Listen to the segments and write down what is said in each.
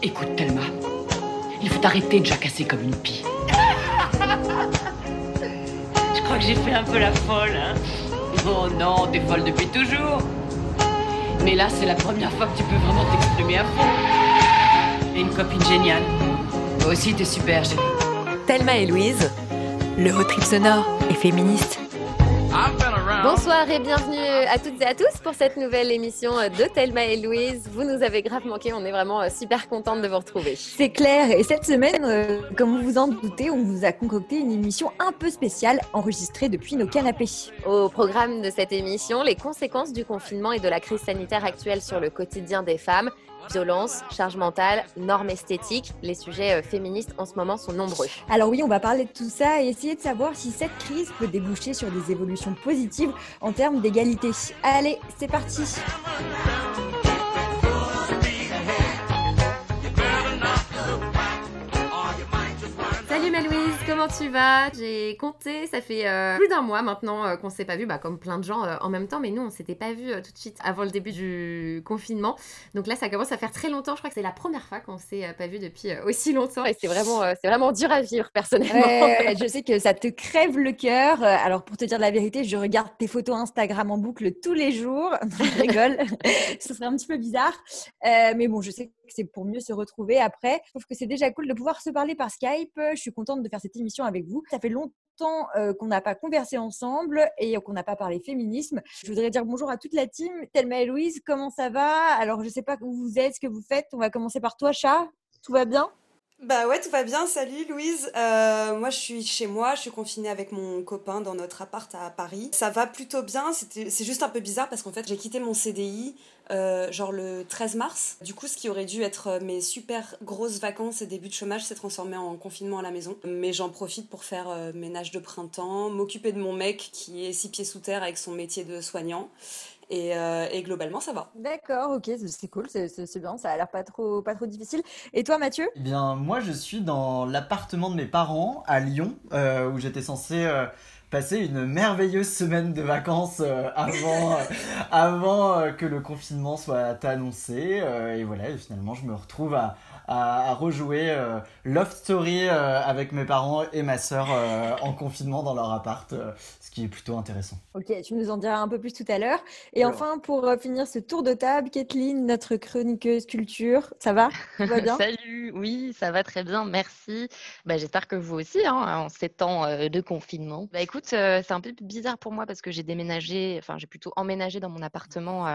Écoute, Thelma, il faut arrêter de jacasser comme une pie. Je crois que j'ai fait un peu la folle, hein. Oh non, t'es folle depuis toujours. Mais là, c'est la première fois que tu peux vraiment t'exprimer à fond. Et une copine géniale. Toi aussi, t'es super, chérie. Thelma et Louise, le road trip sonore et féministe. Bonsoir et bienvenue à toutes et à tous pour cette nouvelle émission de Thelma et Louise. Vous nous avez grave manqué, on est vraiment euh, super contente de vous retrouver. C'est clair, et cette semaine, euh, comme vous vous en doutez, on vous a concocté une émission un peu spéciale enregistrée depuis nos canapés. Au programme de cette émission, les conséquences du confinement et de la crise sanitaire actuelle sur le quotidien des femmes, violence, charge mentale, normes esthétiques. Les sujets euh, féministes en ce moment sont nombreux. Alors oui, on va parler de tout ça et essayer de savoir si cette crise peut déboucher sur des évolutions positives en termes d'égalité. Allez, c'est parti comment tu vas? J'ai compté, ça fait euh, plus d'un mois maintenant euh, qu'on s'est pas vu, bah, comme plein de gens euh, en même temps, mais nous on s'était pas vu tout de suite avant le début du confinement. Donc là ça commence à faire très longtemps, je crois que c'est la première fois qu'on s'est pas vu depuis aussi longtemps et c'est vraiment, c'est vraiment dur à vivre personnellement. Ouais, je sais que ça te crève le cœur. Alors pour te dire la vérité, je regarde tes photos Instagram en boucle tous les jours. je rigole, ce serait un petit peu bizarre. mais bon, je sais que c'est pour mieux se retrouver après. Je trouve que c'est déjà cool de pouvoir se parler par Skype. Je suis contente de faire cette émission avec vous. Ça fait longtemps euh, qu'on n'a pas conversé ensemble et qu'on n'a pas parlé féminisme. Je voudrais dire bonjour à toute la team. Thelma et Louise, comment ça va? Alors, je ne sais pas où vous êtes, ce que vous faites. On va commencer par toi, chat. Tout va bien? Bah ouais, tout va bien. Salut Louise. Euh, moi, je suis chez moi. Je suis confinée avec mon copain dans notre appart à Paris. Ça va plutôt bien. C'est juste un peu bizarre parce qu'en fait, j'ai quitté mon CDI euh, genre le 13 mars. Du coup, ce qui aurait dû être euh, mes super grosses vacances et début de chômage s'est transformé en confinement à la maison. Mais j'en profite pour faire ménage de printemps, m'occuper de mon mec qui est six pieds sous terre avec son métier de soignant euh, et, globalement, ça va. D'accord, ok, c'est cool, c'est bien, ça a l'air pas trop, pas trop difficile. Et toi, Mathieu? Eh bien, moi, je suis dans l'appartement de mes parents à Lyon, euh, où j'étais censé euh, passer une merveilleuse semaine de vacances avant, avant que le confinement soit annoncé. et voilà, et finalement, je me retrouve à, à, rejouer Love Story avec mes parents et ma sœur en confinement dans leur appart qui est plutôt intéressant. Ok, tu nous en diras un peu plus tout à l'heure. Et enfin, pour euh, finir ce tour de table, Kathleen, notre chroniqueuse culture, ça va? Va bien? Salut, oui, ça va très bien, merci. Bah, J'espère que vous aussi, hein, en ces temps euh, de confinement. Bah, écoute, euh, c'est un peu bizarre pour moi parce que j'ai déménagé, enfin j'ai plutôt emménagé dans mon appartement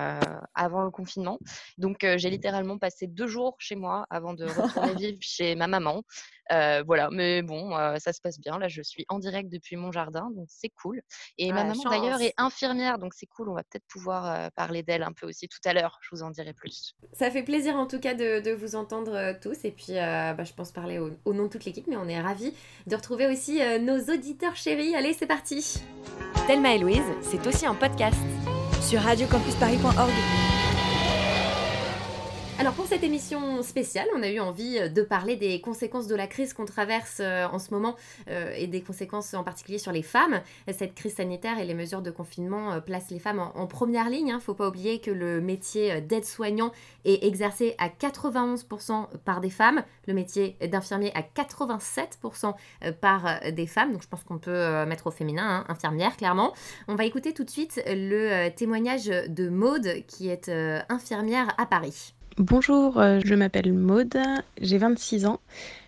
avant le confinement. Donc j'ai littéralement passé deux jours chez moi avant de retourner vivre chez ma maman. Euh, voilà, mais bon, euh, ça se passe bien. Là, je suis en direct depuis mon jardin, donc c'est cool. Et ma ah, maman d'ailleurs est infirmière, donc c'est cool. On va peut-être pouvoir euh, parler d'elle un peu aussi tout à l'heure. Je vous en dirai plus. Ça fait plaisir en tout cas de, vous entendre tous. Et puis, bah, je pense parler au, nom de toute l'équipe, mais on est ravis de retrouver aussi nos auditeurs chéris. Allez, c'est parti. Thelma et Louise, c'est aussi un podcast sur radiocampusparis.org. Alors pour cette émission spéciale, on a eu envie euh, de parler des conséquences de la crise qu'on traverse euh, en ce moment euh, et des conséquences en particulier sur les femmes. Cette crise sanitaire et les mesures de confinement placent les femmes en, première ligne. Il hein. ne faut pas oublier que le métier d'aide-soignant est exercé à 91% par des femmes, le métier d'infirmier à 87% par des femmes. Donc je pense qu'on peut mettre au féminin, hein, infirmière clairement. On va écouter tout de suite le témoignage de Maude qui est infirmière à Paris. Bonjour, euh, je m'appelle Maude, j'ai 26 ans.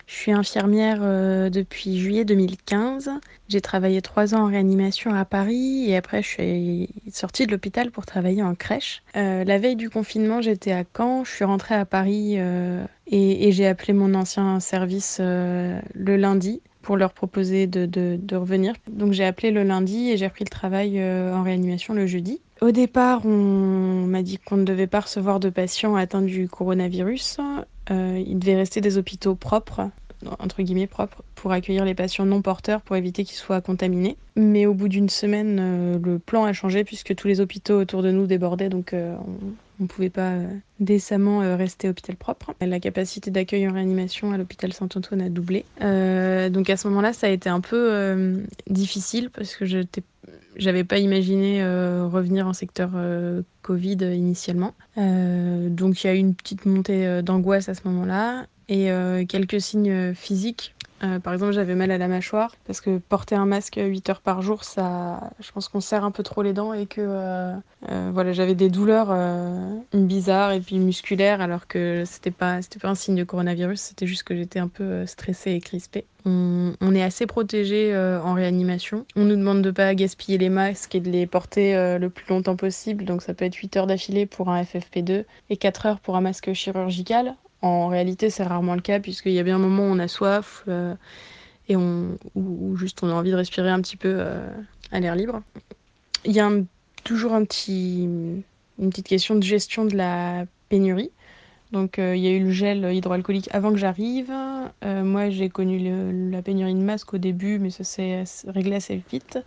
Je suis infirmière euh, depuis juillet 2015. J'ai travaillé trois ans en réanimation à Paris et après je suis sortie de l'hôpital pour travailler en crèche. Euh, la veille du confinement, j'étais à Caen. Je suis rentrée à Paris et, j'ai appelé mon ancien service le lundi pour leur proposer de, de revenir. Donc j'ai appelé le lundi et j'ai repris le travail en réanimation le jeudi. Au départ, on m'a dit qu'on ne devait pas recevoir de patients atteints du coronavirus. Euh, il devait rester des hôpitaux propres, entre guillemets propres, pour accueillir les patients non porteurs pour éviter qu'ils soient contaminés. Mais au bout d'une semaine, euh, le plan a changé puisque tous les hôpitaux autour de nous débordaient, donc euh, on ne pouvait pas décemment rester hôpital propre. La capacité d'accueil en réanimation à l'hôpital Saint-Antoine a doublé. donc à ce moment-là, ça a été un peu difficile parce que j'étais J'avais pas imaginé revenir en secteur Covid initialement. donc il y a eu une petite montée d'angoisse à ce moment-là et quelques signes physiques euh, par exemple, j'avais mal à la mâchoire parce que porter un masque 8 heures par jour, ça, je pense qu'on serre un peu trop les dents et que euh, euh, voilà, j'avais des douleurs bizarres et puis musculaires alors que c'était pas, pas un signe de coronavirus, c'était juste que j'étais un peu stressée et crispée. On, est assez protégé en réanimation. On nous demande de pas gaspiller les masques et de les porter le plus longtemps possible, donc ça peut être 8 heures d'affilée pour un FFP2 et 4 heures pour un masque chirurgical. En réalité, c'est rarement le cas, puisqu'il y a bien un moment où on a soif euh, et ou, juste on a envie de respirer un petit peu euh, à l'air libre. Il y a toujours une petite question de gestion de la pénurie. Donc euh, il y a eu le gel hydroalcoolique avant que j'arrive. moi j'ai connu la pénurie de masques au début, mais ça s'est réglé assez vite.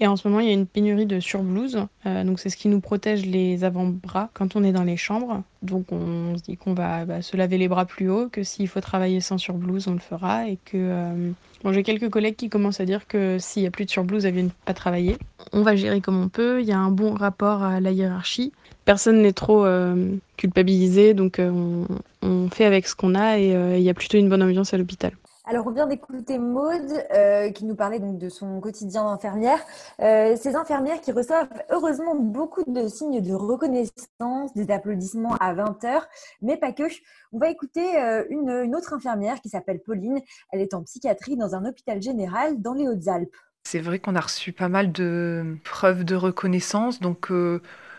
Et en ce moment, il y a une pénurie de surblouses. Euh, donc, c'est ce qui nous protège les avant-bras quand on est dans les chambres. Donc, on se dit qu'on va bah, se laver les bras plus haut, que s'il faut travailler sans surblouse, on le fera. Et que. Euh, bon, j'ai quelques collègues qui commencent à dire que s'il n'y a plus de surblouse, elles viennent pas travailler. On va gérer comme on peut. Il y a un bon rapport à la hiérarchie. Personne n'est trop euh, culpabilisé, donc on, on, fait avec ce qu'on a et il y a plutôt une bonne ambiance à l'hôpital. Alors, on vient d'écouter Maude euh, qui nous parlait donc de son quotidien d'infirmière. Euh, ces infirmières qui reçoivent heureusement beaucoup de signes de reconnaissance, des applaudissements à 20 heures, mais pas que. On va écouter euh, une, une, autre infirmière qui s'appelle Pauline. Elle est en psychiatrie dans un hôpital général dans les Hautes-Alpes. C'est vrai qu'on a reçu pas mal de preuves de reconnaissance, donc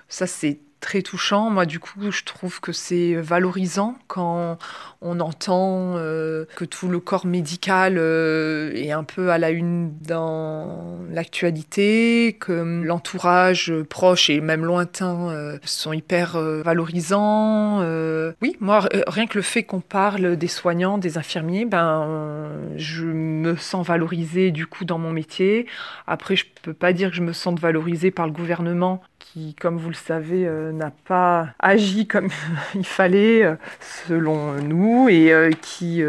ça c'est très touchant. Moi, du coup, je trouve que c'est valorisant quand on entend euh, que tout le corps médical euh, est un peu à la une dans l'actualité, que l'entourage proche et même lointain euh, sont hyper valorisants. oui, moi, rien que le fait qu'on parle des soignants, des infirmiers, ben, je me sens valorisée du coup dans mon métier. Après, je peux pas dire que je me sente valorisée par le gouvernement qui, comme vous le savez, euh, n'a pas agi comme il fallait euh, selon nous et euh, qui,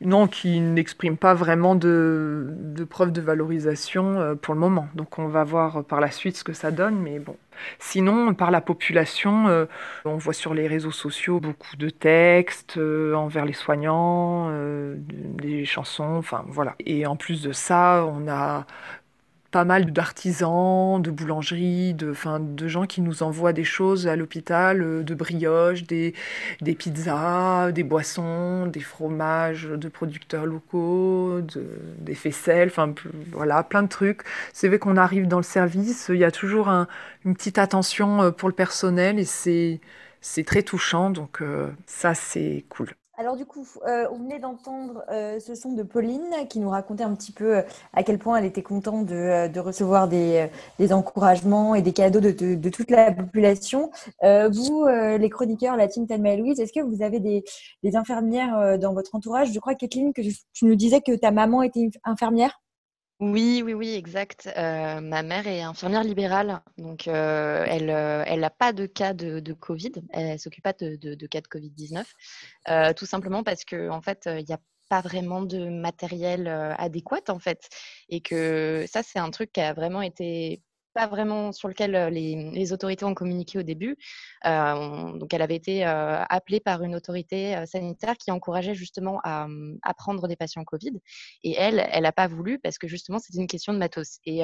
non, qui n'exprime pas vraiment de, de preuves de valorisation pour le moment. Donc on va voir par la suite ce que ça donne, mais bon. Sinon, par la population, on voit sur les réseaux sociaux beaucoup de textes envers les soignants, des chansons, enfin voilà. Et en plus de ça, on a pas mal d'artisans, de boulangeries, de, fin, de gens qui nous envoient des choses à l'hôpital, euh, de brioches, des, des pizzas, des boissons, des fromages de producteurs locaux, de, des faisselles, enfin voilà, plein de trucs. C'est vrai qu'on arrive dans le service, il y a toujours un, une petite attention euh, pour le personnel et c'est, c'est très touchant, donc euh, ça c'est cool. Alors du coup, euh, on venait d'entendre euh, ce son de Pauline qui nous racontait un petit peu euh, à quel point elle était contente de, recevoir des, encouragements et des cadeaux de, toute la population. vous, les chroniqueurs, la team Thelma Louise, est-ce que vous avez des, infirmières dans votre entourage? Je crois, Kathleen, que tu nous disais que ta maman était infirmière. Oui, oui, oui, exact. Euh, ma mère est infirmière libérale, donc euh, elle euh, elle n'a pas de cas de, Covid. Elle s'occupe pas de, de, cas de Covid-19, tout simplement parce que en fait, il n'y a pas vraiment de matériel adéquat en fait, et que ça c'est un truc qui a vraiment été pas vraiment sur lequel les, autorités ont communiqué au début. donc, elle avait été appelée par une autorité sanitaire qui encourageait justement à, mmh, à, prendre des patients Covid. Et elle, elle n'a pas voulu parce que justement, c'était une question de matos. Et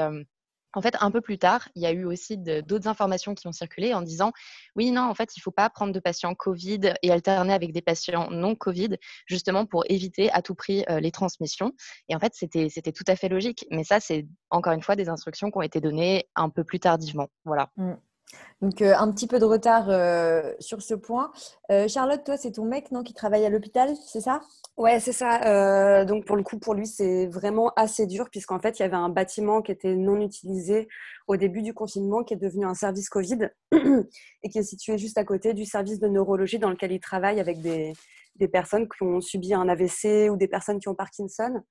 en fait, un peu plus tard, il y a eu aussi d'autres informations qui ont circulé en disant oui, non, en fait, il ne faut pas prendre de patients Covid et alterner avec des patients non Covid, justement pour éviter à tout prix euh, les transmissions. Et en fait, c'était tout à fait logique. Mais ça, c'est encore une fois des instructions qui ont été données un peu plus tardivement. Voilà. Mmh. Donc, euh, un petit peu de retard euh, sur ce point. Charlotte, toi, c'est ton mec non, qui travaille à l'hôpital, c'est ça? Ouais, c'est ça. Euh, donc pour le coup, pour lui, c'est vraiment assez dur puisqu'en fait, il y avait un bâtiment qui était non utilisé au début du confinement, qui est devenu un service Covid et qui est situé juste à côté du service de neurologie dans lequel il travaille avec des, des personnes qui ont subi un AVC ou des personnes qui ont Parkinson.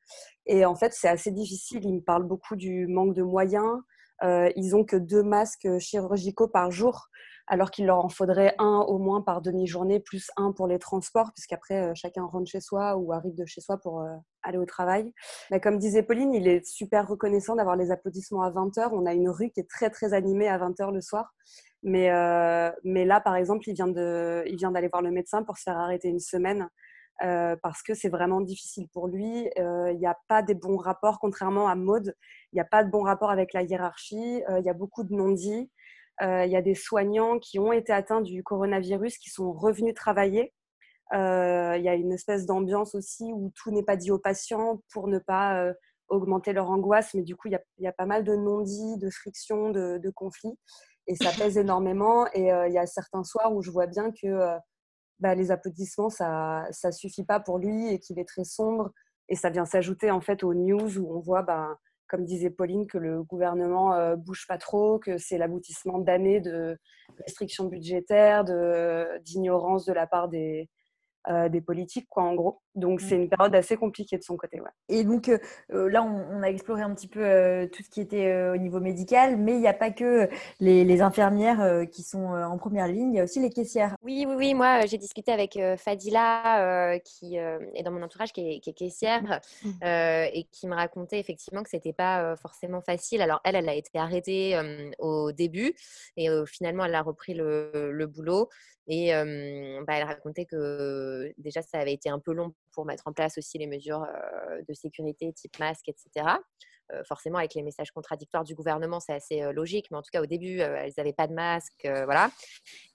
Et en fait, c'est assez difficile. Il me parle beaucoup du manque de moyens. Euh, ils ont que deux masques chirurgicaux par jour. alors qu'il leur en faudrait un au moins par demi-journée, plus un pour les transports, puisqu'après, chacun rentre chez soi ou arrive de chez soi pour aller au travail. Mais comme disait Pauline, il est super reconnaissant d'avoir les applaudissements à 20h. On a une rue qui est très, très animée à 20h le soir. Mais, mais là, par exemple, il vient d'aller voir le médecin pour se faire arrêter une semaine euh, parce que c'est vraiment difficile pour lui. Euh, il n'y a pas des bons rapports, contrairement à Maude, il n'y a pas de bons rapports avec la hiérarchie, euh, il y a beaucoup de non-dits. Il y a des soignants qui ont été atteints du coronavirus qui sont revenus travailler. Il y a une espèce d'ambiance aussi où tout n'est pas dit aux patients pour ne pas augmenter leur angoisse, mais du coup, il y, a, pas mal de non-dits, de frictions, de, de, conflits, et ça pèse énormément. Et il y a certains soirs où je vois bien que bah, les applaudissements, ça ne suffit pas pour lui et qu'il est très sombre. Et ça vient s'ajouter en fait aux news où on voit, bah, comme disait Pauline, que le gouvernement euh, bouge pas trop, que c'est l'aboutissement d'années de restrictions budgétaires, d'ignorance de, la part des, euh, des politiques, quoi, en gros. Donc, c'est une période assez compliquée de son côté. Ouais. Et donc, euh, euh, là, on, a exploré un petit peu tout ce qui était au niveau médical, mais il n'y a pas que les, infirmières qui sont en première ligne, il y a aussi les caissières. Oui, oui, oui. Moi, j'ai discuté avec Fadila, qui est dans mon entourage, qui est, caissière, mmh. et qui me racontait effectivement que ce n'était pas forcément facile. Alors, elle, elle a été arrêtée au début, et finalement, elle a repris le, le boulot. Et bah, elle racontait que déjà, ça avait été un peu long pour mettre en place aussi les mesures de sécurité type masque, etc. forcément, avec les messages contradictoires du gouvernement, c'est assez logique, mais en tout cas, au début, elles n'avaient pas de masque, voilà.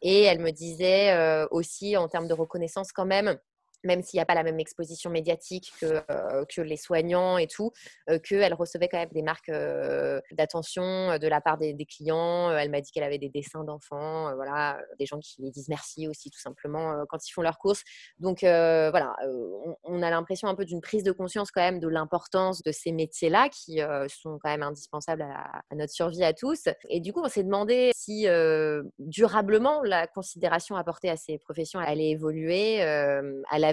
Et elle me disait aussi, en termes de reconnaissance, quand même, même s'il n'y a pas la même exposition médiatique que, euh, que les soignants et tout, euh, qu'elle recevait quand même des marques euh, d'attention de la part des, clients. Elle m'a dit qu'elle avait des dessins d'enfants, voilà, des gens qui lui disent merci aussi tout simplement quand ils font leurs courses. Donc voilà, on, a l'impression un peu d'une prise de conscience quand même de l'importance de ces métiers-là qui sont quand même indispensables à, à, notre survie à tous. Et du coup, on s'est demandé si durablement la considération apportée à ces professions allait évoluer à la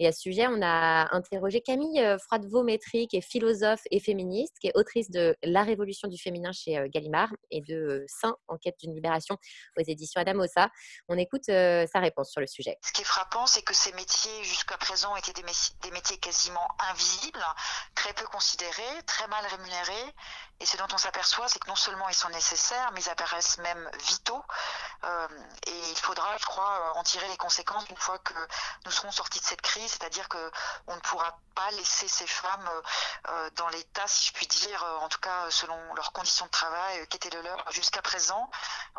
Et à ce sujet, on a interrogé Camille euh, Froidevaux-Métry, qui est philosophe et féministe, qui est autrice de La Révolution du féminin chez euh, Gallimard et de euh, Saint, Enquête d'une libération aux éditions Adamosa. On écoute sa réponse sur le sujet. Ce qui est frappant, c'est que ces métiers, jusqu'à présent, étaient des métiers quasiment invisibles, très peu considérés, très mal rémunérés. Et ce dont on s'aperçoit, c'est que non seulement ils sont nécessaires, mais ils apparaissent même vitaux. et il faudra, je crois, en tirer les conséquences une fois que nous serons sortis de cette crise, c'est-à-dire que on ne pourra pas laisser ces femmes euh, euh, dans l'état, si je puis dire, euh, en tout cas selon leurs conditions de travail, qui étaient le leur jusqu'à présent.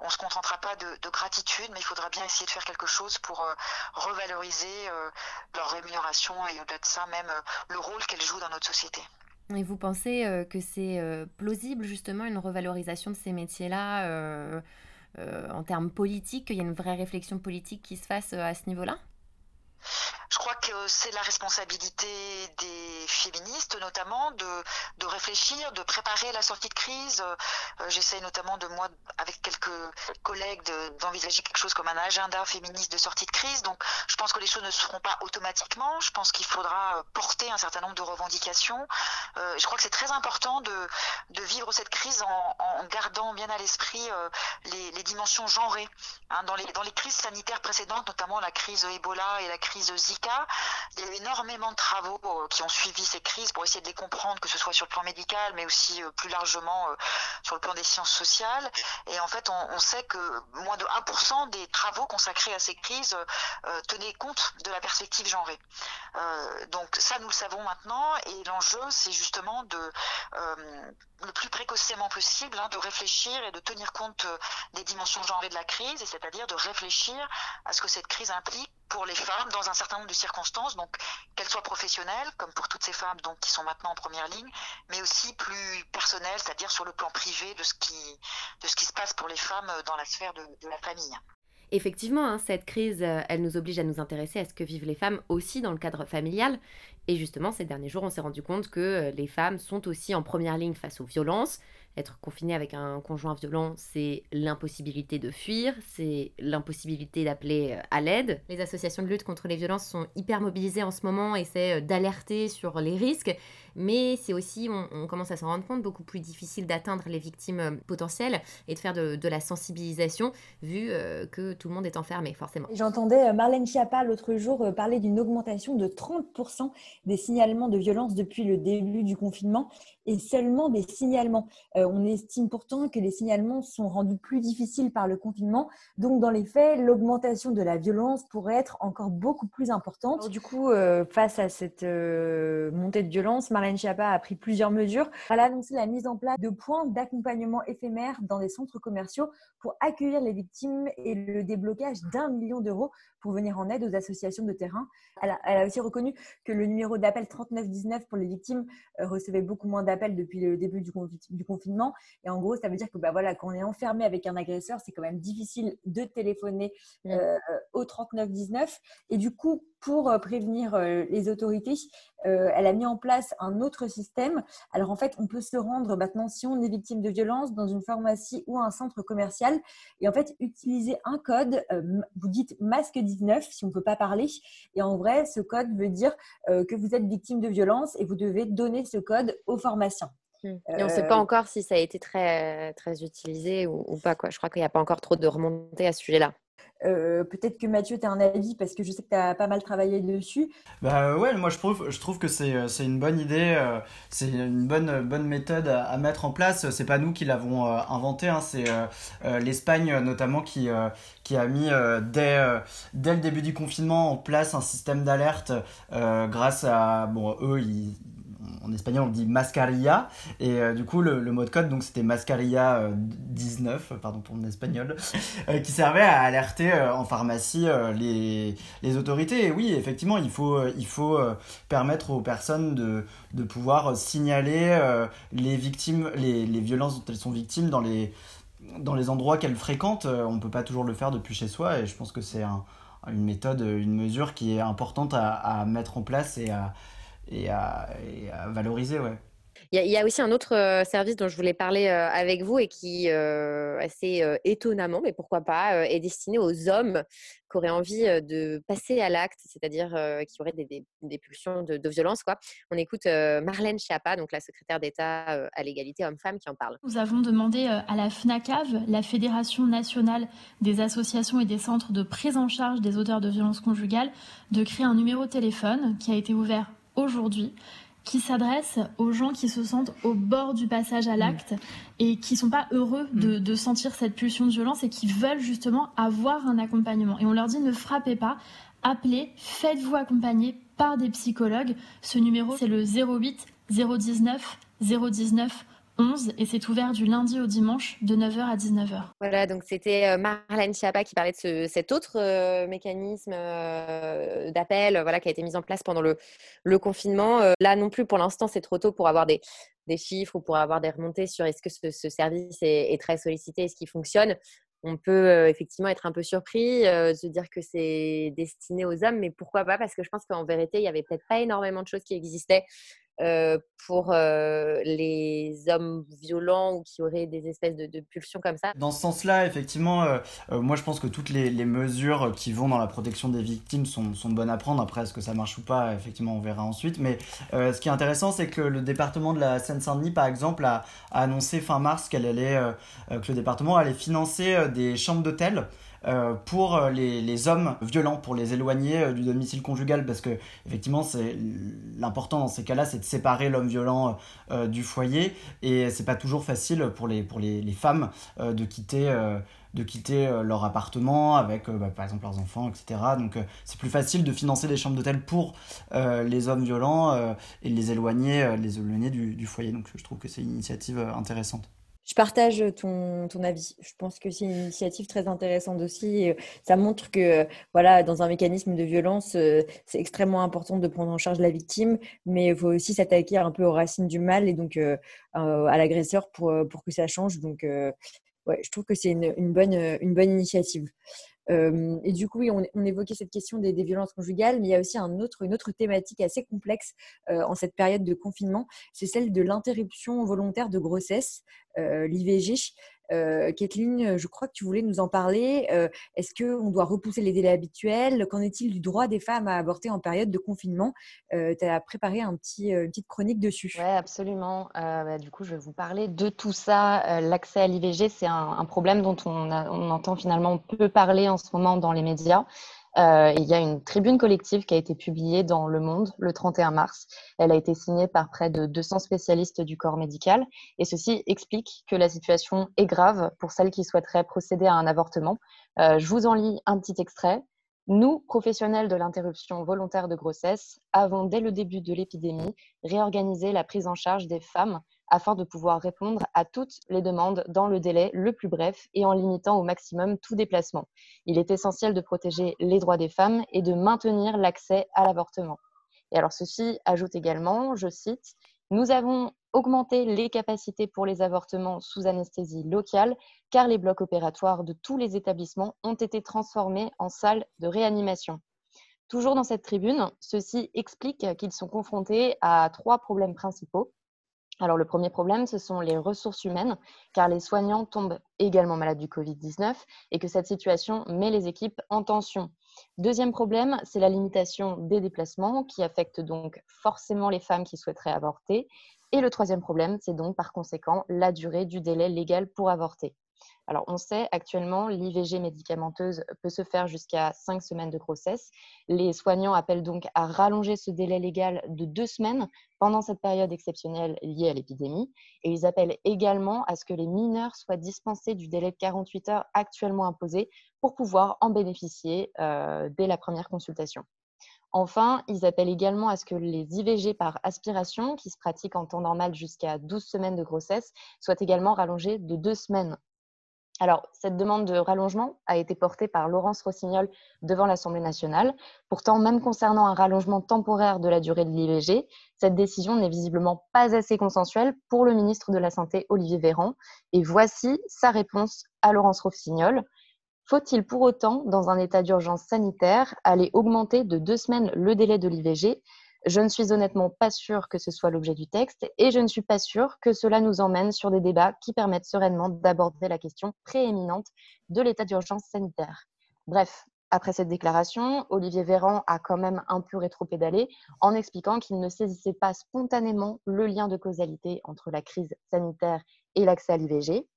On ne se contentera pas de, gratitude, mais il faudra bien essayer de faire quelque chose pour revaloriser leur rémunération et au-delà de ça, même le rôle qu'elles jouent dans notre société. Et vous pensez que c'est plausible justement une revalorisation de ces métiers-là en termes politiques, qu'il y a une vraie réflexion politique qui se fasse à ce niveau-là? Je crois que c'est la responsabilité des féministes notamment de, de réfléchir, de préparer la sortie de crise. Euh, J'essaie notamment de moi, avec quelques collègues, d'envisager quelque chose comme un agenda féministe de sortie de crise. Donc je pense que les choses ne se feront pas automatiquement. Je pense qu'il faudra porter un certain nombre de revendications. Euh, je crois que c'est très important de, de, vivre cette crise en, gardant bien à l'esprit euh, les, les, dimensions genrées. Hein, dans, les, dans les crises sanitaires précédentes, notamment la crise Ebola et la crise Zika. Il y a eu énormément de travaux euh, qui ont suivi ces crises pour essayer de les comprendre, que ce soit sur le plan médical, mais aussi euh, plus largement euh, sur le plan des sciences sociales. Et en fait, on, sait que moins de 1% des travaux consacrés à ces crises tenaient compte de la perspective genrée. donc ça, nous le savons maintenant. Et l'enjeu, c'est justement de le plus précocement possible, hein, de réfléchir et de tenir compte des dimensions genrées de la crise, et c'est-à-dire de réfléchir à ce que cette crise implique pour les femmes dans un certain nombre de circonstances, donc qu'elles soient professionnelles, comme pour toutes ces femmes donc, qui sont maintenant en première ligne, mais aussi plus personnelles, c'est-à-dire sur le plan privé de ce, qui, de ce qui se passe pour les femmes dans la sphère de, la famille. Effectivement, hein, cette crise, euh, elle nous oblige à nous intéresser à ce que vivent les femmes aussi dans le cadre familial. Et justement, ces derniers jours, on s'est rendu compte que euh, les femmes sont aussi en première ligne face aux violences, Être confiné avec un conjoint violent, c'est l'impossibilité de fuir, c'est l'impossibilité d'appeler à l'aide. Les associations de lutte contre les violences sont hyper mobilisées en ce moment, essaient d'alerter sur les risques, mais c'est aussi, on, commence à s'en rendre compte, beaucoup plus difficile d'atteindre les victimes potentielles et de faire de, la sensibilisation, vu que tout le monde est enfermé, forcément. J'entendais Marlène Schiappa l'autre jour parler d'une augmentation de 30% des signalements de violence depuis le début du confinement et seulement des signalements. Euh, on estime pourtant que les signalements sont rendus plus difficiles par le confinement. Donc, dans les faits, l'augmentation de la violence pourrait être encore beaucoup plus importante. du coup, euh, face à cette euh, montée de violence, Marlène Schiappa a pris plusieurs mesures. Elle a annoncé la mise en place de points d'accompagnement éphémères dans des centres commerciaux pour accueillir les victimes et le déblocage d'un million d'euros pour venir en aide aux associations de terrain. Elle a, elle a aussi reconnu que le numéro d'appel 3919 pour les victimes recevait beaucoup moins d'appels depuis le début du, du, confinement. Et en gros, ça veut dire que bah, voilà, quand on est enfermé avec un agresseur, c'est quand même difficile de téléphoner mmh. euh, au 3919. Et du coup, pour euh, prévenir euh, les autorités, elle a mis en place un autre système. Alors en fait, on peut se rendre maintenant, si on est victime de violence, dans une pharmacie ou un centre commercial, et en fait, utiliser un code, vous dites masque 19 si on ne peut pas parler, et en vrai, ce code veut dire que vous êtes victime de violence et vous devez donner ce code au pharmacien. Mmh. Et on ne sait pas encore si ça a été très, très utilisé ou, ou pas. Quoi. Je crois qu'il n'y a pas encore trop de remontées à ce sujet-là. Euh, peut-être que Mathieu, tu as un avis parce que je sais que tu as pas mal travaillé dessus. Bah ouais, moi je trouve, je trouve que c'est une bonne idée, euh, c'est une bonne, bonne méthode à, mettre en place. C'est pas nous qui l'avons euh, inventé, hein, c'est l'Espagne notamment qui, qui a mis dès, dès le début du confinement en place un système d'alerte grâce à. Bon, eux, ils en espagnol on dit mascarilla. Et euh, du coup le, mot de code donc c'était mascarilla 19 euh, pardon pour mon espagnol euh, qui servait à alerter en pharmacie les, les, autorités. Et oui effectivement il faut, il faut permettre aux personnes de, de pouvoir signaler les victimes les, les, violences dont elles sont victimes dans les dans les endroits qu'elles fréquentent. On peut pas toujours le faire depuis chez soi et je pense que c'est une méthode une mesure qui est importante à, à mettre en place et à et à, valoriser. Ouais. Il y, a aussi un autre euh, service dont je voulais parler euh, avec vous et qui, euh, assez étonnamment, mais pourquoi pas, est destiné aux hommes qui auraient envie de passer à l'acte, c'est-à-dire qui auraient des, pulsions de, violence. Quoi. On écoute Marlène Schiappa, donc la secrétaire d'État à l'égalité homme-femme, qui en parle. Nous avons demandé à la FNACAV, la Fédération nationale des associations et des centres de prise en charge des auteurs de violences conjugales, de créer un numéro de téléphone qui a été ouvert aujourd'hui qui s'adresse aux gens qui se sentent au bord du passage à l'acte et qui sont pas heureux de, de, sentir cette pulsion de violence et qui veulent justement avoir un accompagnement. Et on leur dit ne frappez pas, appelez, faites-vous accompagner par des psychologues. Ce numéro, c'est le 08 019 019 11 et c'est ouvert du lundi au dimanche de 9h à 19h. Voilà, donc c'était euh, Marlène Schiappa qui parlait de ce, cet autre euh, mécanisme euh, d'appel voilà, qui a été mis en place pendant le, le confinement. là non plus, pour l'instant, c'est trop tôt pour avoir des, des, chiffres ou pour avoir des remontées sur est-ce que ce, service est, est, très sollicité, est-ce qu'il fonctionne. On peut effectivement être un peu surpris, se dire que c'est destiné aux hommes, mais pourquoi pas Parce que je pense qu'en vérité, il n'y avait peut-être pas énormément de choses qui existaient euh, pour euh, les hommes violents ou qui auraient des espèces de, pulsions comme ça? Dans ce sens-là, effectivement, euh, moi je pense que toutes les, mesures qui vont dans la protection des victimes sont, bonnes à prendre. Après, est-ce que ça marche ou pas, effectivement, on verra ensuite. Mais ce qui est intéressant, c'est que le département de la Seine-Saint-Denis, par exemple, a, a, annoncé fin mars qu'elle allait, que le département allait financer des chambres d'hôtel pour euh, les, hommes violents, pour les éloigner euh, du domicile conjugal, parce que effectivement, c'est l'important dans ces cas-là, c'est de séparer l'homme violent du foyer, et c'est pas toujours facile pour les, pour les, femmes de quitter de quitter leur appartement avec bah, par exemple leurs enfants, etc. Donc c'est plus facile de financer des chambres d'hôtel pour les hommes violents et les éloigner, les éloigner du, foyer. Donc je trouve que c'est une initiative intéressante. Je partage ton, ton, avis. Je pense que c'est une initiative très intéressante aussi. Ça montre que, voilà, dans un mécanisme de violence, euh, c'est extrêmement important de prendre en charge la victime, mais il faut aussi s'attaquer un peu aux racines du mal et donc euh, à l'agresseur pour, pour que ça change. Donc, ouais, je trouve que c'est une, une, bonne, une bonne initiative. Et du coup, oui, on, évoquait cette question des, violences conjugales, mais il y a aussi un autre, une autre thématique assez complexe en cette période de confinement, c'est celle de l'interruption volontaire de grossesse, l'IVG. Euh, Kathleen, je crois que tu voulais nous en parler. Euh, est-ce qu'on doit repousser les délais habituels? Qu'en est-il du droit des femmes à avorter en période de confinement? Euh, Tu as préparé un petit, une petite chronique dessus. Oui, absolument. Bah, du coup, je vais vous parler de tout ça. L'accès à l'IVG, c'est un, problème dont on, on entend finalement peu parler en ce moment dans les médias. Euh, il y a une tribune collective qui a été publiée dans Le Monde le 31 mars. Elle a été signée par près de 200 spécialistes du corps médical et ceci explique que la situation est grave pour celles qui souhaiteraient procéder à un avortement. Euh, je vous en lis un petit extrait. Nous, professionnels de l'interruption volontaire de grossesse, avons dès le début de l'épidémie réorganisé la prise en charge des femmes afin de pouvoir répondre à toutes les demandes dans le délai le plus bref et en limitant au maximum tout déplacement. Il est essentiel de protéger les droits des femmes et de maintenir l'accès à l'avortement. Et alors ceci ajoute également, je cite, nous avons augmenté les capacités pour les avortements sous anesthésie locale car les blocs opératoires de tous les établissements ont été transformés en salles de réanimation. Toujours dans cette tribune, explique qu'ils sont confrontés à trois problèmes principaux. Alors le premier problème, ce sont les ressources humaines, car les soignants tombent également malades du Covid-19 et que cette situation met les équipes en tension. Deuxième problème, c'est la limitation des déplacements qui affecte donc forcément les femmes qui souhaiteraient avorter. Et le troisième problème, c'est donc par conséquent la durée du délai légal pour avorter. Alors, on sait actuellement, l'IVG médicamenteuse peut se faire jusqu'à cinq semaines de grossesse. Les soignants appellent donc à rallonger ce délai légal de deux semaines pendant cette période exceptionnelle liée à l'épidémie. Et ils appellent également à ce que les mineurs soient dispensés du délai de 48 heures actuellement imposé pour pouvoir en bénéficier euh, dès la première consultation. Enfin, ils appellent également à ce que les IVG par aspiration, qui se pratiquent en temps normal jusqu'à 12 semaines de grossesse, soient également rallongées de deux semaines alors, cette demande de rallongement a été portée par Laurence Rossignol devant l'Assemblée nationale. Pourtant, même concernant un rallongement temporaire de la durée de l'IVG, cette décision n'est visiblement pas assez consensuelle pour le ministre de la Santé, Olivier Véran. Et voici sa réponse à Laurence Rossignol. Faut-il pour autant, dans un état d'urgence sanitaire, aller augmenter de deux semaines le délai de l'IVG je ne suis honnêtement pas sûre que ce soit l'objet du texte et je ne suis pas sûre que cela nous emmène sur des débats qui permettent sereinement d'aborder la question prééminente de l'état d'urgence sanitaire. Bref, après cette déclaration, Olivier Véran a quand même un peu rétropédalé en expliquant qu'il ne saisissait pas spontanément le lien de causalité entre la crise sanitaire et l'accès à l'IVG.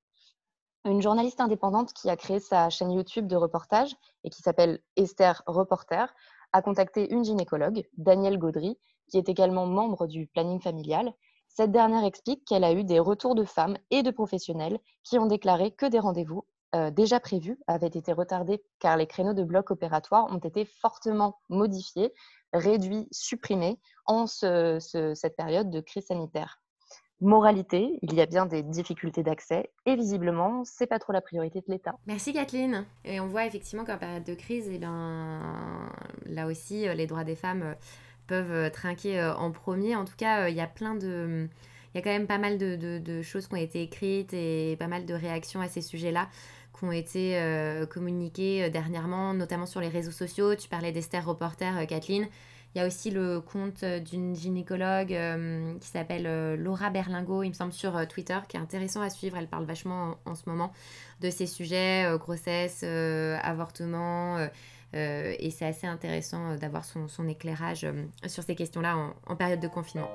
Une journaliste indépendante qui a créé sa chaîne YouTube de reportage et qui s'appelle Esther Reporter a contacté une gynécologue, Danielle Gaudry, qui est également membre du planning familial. Cette dernière explique qu'elle a eu des retours de femmes et de professionnels qui ont déclaré que des rendez-vous euh, déjà prévus avaient été retardés car les créneaux de bloc opératoire ont été fortement modifiés, réduits, supprimés en cette période de crise sanitaire. Moralité, il y a bien des difficultés d'accès et visiblement, c'est pas trop la priorité de l'État. Merci Kathleen. Et on voit effectivement qu'en période de crise, eh ben, là aussi, euh, les droits des femmes euh, peuvent euh, trinquer en premier. En tout cas, il y a plein de... Il y a quand même pas mal de, choses qui ont été écrites et pas mal de réactions à ces sujets-là qui ont été communiquées dernièrement, notamment sur les réseaux sociaux. Tu parlais d'Esther Reporter, Kathleen. Il y a aussi le compte euh, d'une gynécologue euh, qui s'appelle euh, Laura Berlingo, il me semble, sur Twitter, qui est intéressant à suivre. Elle parle vachement en, ce moment de ces sujets, grossesse, avortement. et c'est assez intéressant d'avoir son, éclairage sur ces questions-là en période de confinement.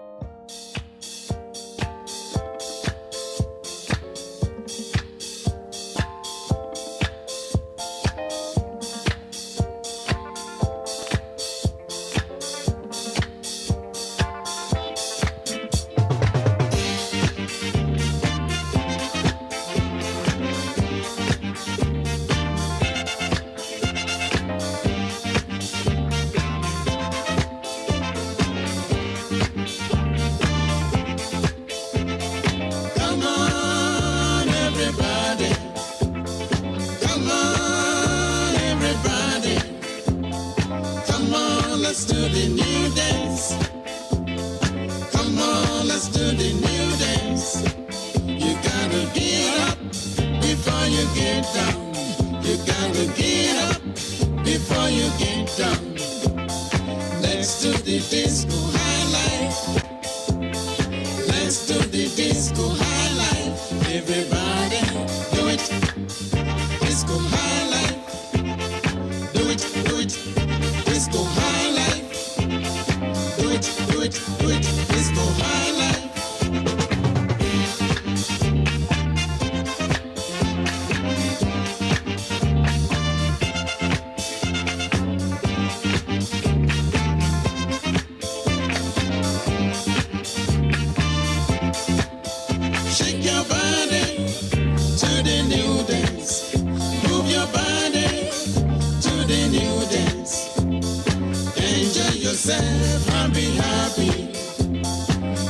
Yourself and be happy.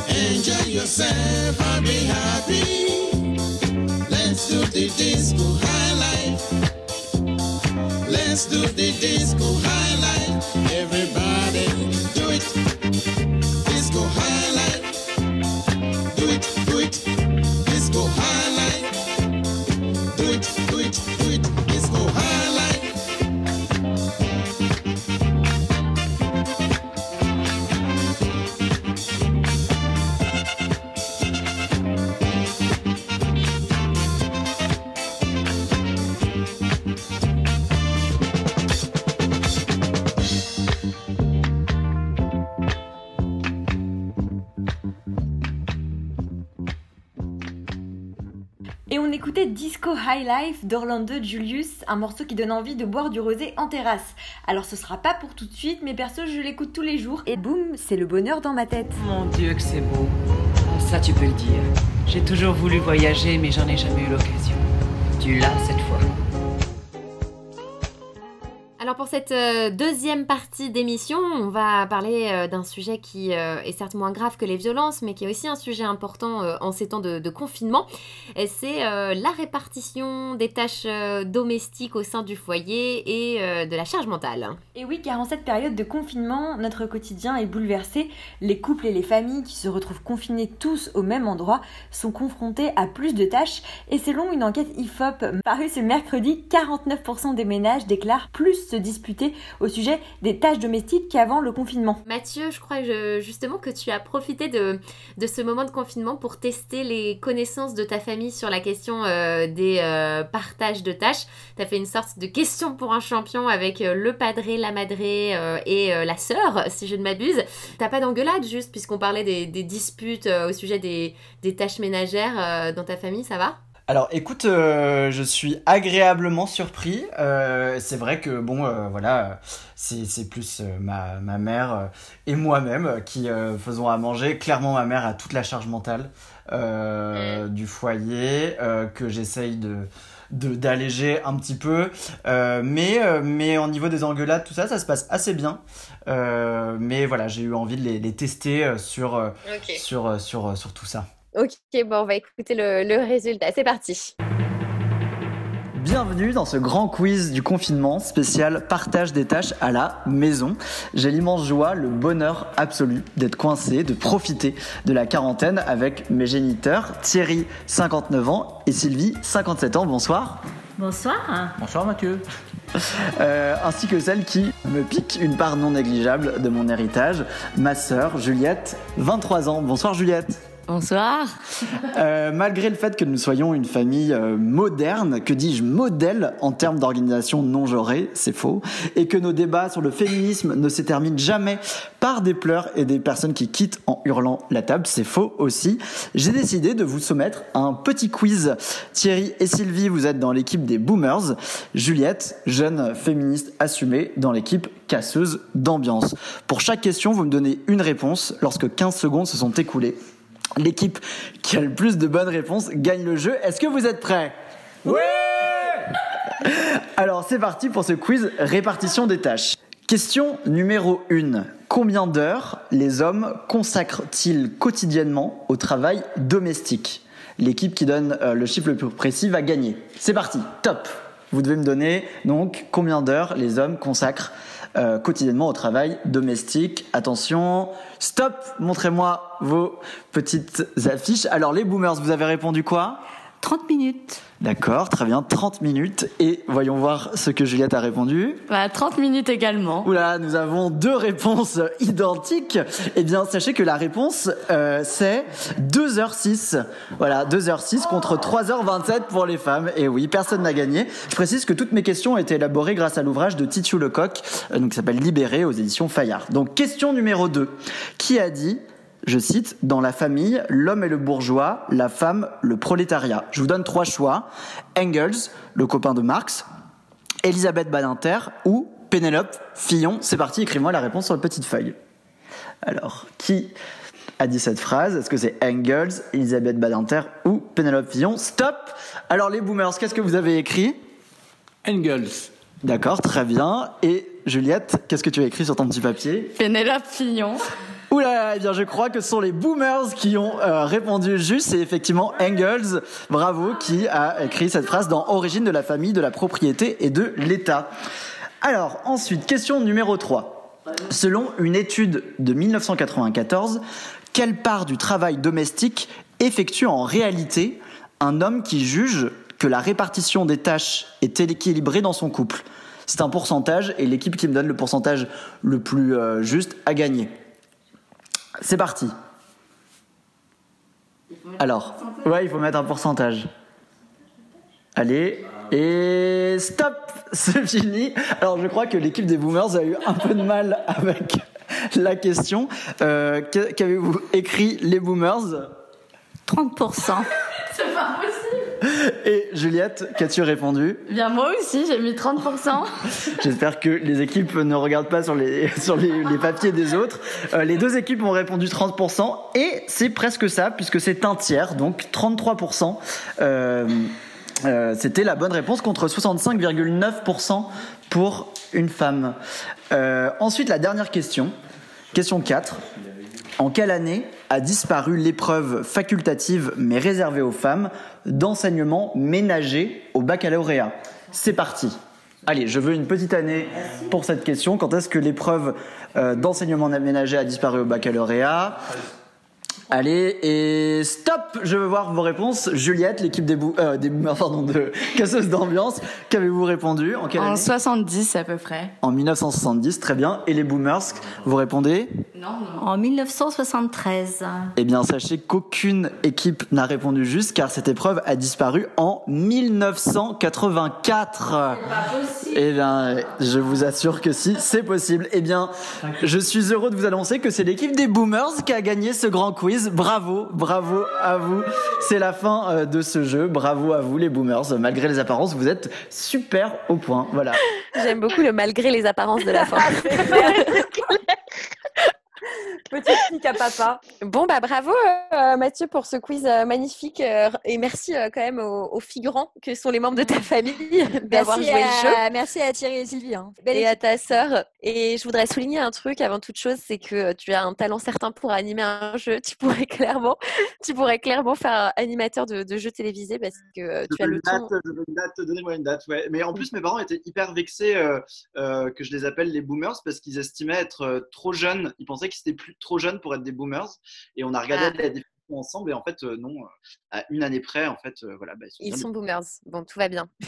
Enjoy yourself and be happy. Let's do the disco high life. Let's do the disco high life. Disco High Life d'Orlando Julius, un morceau qui donne envie de boire du rosé en terrasse. Alors ce sera pas pour tout de suite, mais perso je l'écoute tous les jours et boum, c'est le bonheur dans ma tête. Mon Dieu que c'est beau. Ça tu peux le dire. J'ai toujours voulu voyager mais j'en ai jamais eu l'occasion. Tu l'as cette fois. Alors pour cette euh, deuxième partie d'émission, on va parler euh, d'un sujet qui euh, est certes moins grave que les violences, mais qui est aussi un sujet important en ces temps de, de confinement. C'est la répartition des tâches domestiques au sein du foyer et de la charge mentale. Et oui, car en cette période de confinement, notre quotidien est bouleversé. Les couples et les familles qui se retrouvent confinés tous au même endroit sont confrontés à plus de tâches. Et selon une enquête IFOP parue ce mercredi, 49% des ménages déclarent plus se disputer au sujet des tâches domestiques qu'avant le confinement. Mathieu, je crois justement que tu as profité de, ce moment de confinement pour tester les connaissances de ta famille sur la question euh, des euh, partages de tâches. Tu as fait une sorte de question pour un champion avec euh, le padré, la madré et la sœur, si je ne m'abuse. T'as pas d'engueulade juste puisqu'on parlait des, disputes au sujet des, tâches ménagères dans ta famille, ça va? Alors écoute, euh, je suis agréablement surpris. Euh, c'est vrai que bon, euh, voilà, c'est c'est plus ma, ma mère et moi-même qui faisons à manger. Clairement, ma mère a toute la charge mentale euh, du foyer que j'essaye de de- d'alléger un petit peu. Mais mais au niveau des engueulades tout ça ça se passe assez bien. Mais voilà j'ai eu envie de les, les tester sur sur sur sur tout ça Ok, bon, on va écouter le, le résultat. C'est parti. Bienvenue dans ce grand quiz du confinement spécial partage des tâches à la maison. J'ai l'immense joie, le bonheur absolu d'être coincé, de profiter de la quarantaine avec mes géniteurs Thierry, 59 ans, et Sylvie, 57 ans. Bonsoir. Bonsoir. Bonsoir Mathieu. Euh, ainsi que celle qui me pique une part non négligeable de mon héritage, ma sœur Juliette, 23 ans. Bonsoir Juliette. Bonsoir. Euh, malgré le fait que nous soyons une famille euh, moderne, que dis-je modèle en termes d'organisation non genrée, c'est faux, et que nos débats sur le féminisme ne se terminent jamais par des pleurs et des personnes qui quittent en hurlant la table, c'est faux aussi, j'ai décidé de vous soumettre un petit quiz. Thierry et Sylvie, vous êtes dans l'équipe des Boomers, Juliette, jeune féministe assumée, dans l'équipe casseuse d'ambiance. Pour chaque question, vous me donnez une réponse lorsque 15 secondes se sont écoulées. L'équipe qui a le plus de bonnes réponses gagne le jeu. Est-ce que vous êtes prêts? Oui Alors c'est parti pour ce quiz répartition des tâches. Question numéro 1. Combien d'heures les hommes consacrent-ils quotidiennement au travail domestique? L'équipe qui donne euh, le chiffre le plus précis va gagner. C'est parti, top Vous devez me donner donc combien d'heures les hommes consacrent euh, quotidiennement au travail domestique. Attention, stop Montrez-moi vos petites affiches. Alors les boomers, vous avez répondu quoi? 30 minutes. D'accord, très bien, 30 minutes. Et voyons voir ce que Juliette a répondu. Bah, 30 minutes également. Oula, nous avons deux réponses identiques. Eh bien, sachez que la réponse, euh, c'est 2h06. Voilà, 2h06 contre 3h27 pour les femmes. Et oui, personne n'a gagné. Je précise que toutes mes questions ont été élaborées grâce à l'ouvrage de Titiou Lecoq, euh, donc, qui s'appelle Libéré aux éditions Fayard. Donc, question numéro 2. Qui a dit je cite, dans la famille, l'homme est le bourgeois, la femme le prolétariat. Je vous donne trois choix. Engels, le copain de Marx, Elisabeth Badinter ou Pénélope Fillon. C'est parti, écris-moi la réponse sur une petite feuille. Alors, qui a dit cette phrase? Est-ce que c'est Engels, Elisabeth Badinter ou Pénélope Fillon? Stop Alors les boomers, qu'est-ce que vous avez écrit? Engels. D'accord, très bien. Et Juliette, qu'est-ce que tu as écrit sur ton petit papier? Pénélope Fillon. Oula, eh bien je crois que ce sont les boomers qui ont euh, répondu juste. C'est effectivement Engels, bravo, qui a écrit cette phrase dans Origine de la famille, de la propriété et de l'État. Alors ensuite, question numéro 3. Selon une étude de 1994, quelle part du travail domestique effectue en réalité un homme qui juge que la répartition des tâches est équilibrée dans son couple? C'est un pourcentage et l'équipe qui me donne le pourcentage le plus euh, juste a gagné. C'est parti. Alors, ouais, il faut mettre un pourcentage. Allez, et stop, c'est fini. Alors, je crois que l'équipe des Boomers a eu un peu de mal avec la question. Euh, Qu'avez-vous écrit, les Boomers? 30%. C'est pas possible. Et Juliette, qu'as-tu répondu? Bien moi aussi, j'ai mis 30%. J'espère que les équipes ne regardent pas sur les, sur les, les papiers des autres. Euh, les deux équipes ont répondu 30% et c'est presque ça puisque c'est un tiers, donc 33%. Euh, euh, C'était la bonne réponse contre 65,9% pour une femme. Ensuite, la dernière question, question 4. En quelle année a disparu l'épreuve facultative mais réservée aux femmes? D'enseignement ménager au baccalauréat C'est parti. Allez, je veux une petite année pour cette question. Quand est-ce que l'épreuve euh, d'enseignement ménager a disparu au baccalauréat? Allez, et stop Je veux voir vos réponses. Juliette, l'équipe des, bou euh, des boomers, pardon, de casseuse d'ambiance, qu'avez-vous répondu? En quelle En année? 70 à peu près. En 1970, très bien. Et les boomers, vous répondez? Non, non. En 1973. Eh bien, sachez qu'aucune équipe n'a répondu juste, car cette épreuve a disparu en 1984. Eh bien, je vous assure que si, c'est possible. Eh bien, je suis heureux de vous annoncer que c'est l'équipe des boomers qui a gagné ce grand quiz. Bravo, bravo à vous. C'est la fin euh, de ce jeu. Bravo à vous, les boomers. Malgré les apparences, vous êtes super au point. Voilà. J'aime beaucoup le malgré les apparences de la fin. Petite pique à papa. Bon, bah bravo euh, Mathieu pour ce quiz euh, magnifique euh, et merci euh, quand même aux, aux figurants que sont les membres de ta famille d'avoir Merci joué le jeu. à- Merci à Thierry et Sylvie. hein. Belle et à ta sœur. Et je voudrais souligner un truc avant toute chose, c'est que tu as un talent certain pour animer un jeu. Tu pourrais clairement, tu pourrais clairement faire animateur de, de jeux télévisés parce que euh, tu as le date, ton. je veux une date, donnez-moi une date. Ouais. Mais en plus, mes parents étaient hyper vexés euh, euh, que je les appelle les boomers parce qu'ils estimaient être euh, trop jeunes. Ils pensaient qu'ils étaient plus trop jeunes pour être des boomers. Et on a regardé Ah. la définition ensemble et en fait, euh, non, euh, à une année près, en fait, euh, voilà. bah, Ils bien sont boomers. Bon, tout va bien.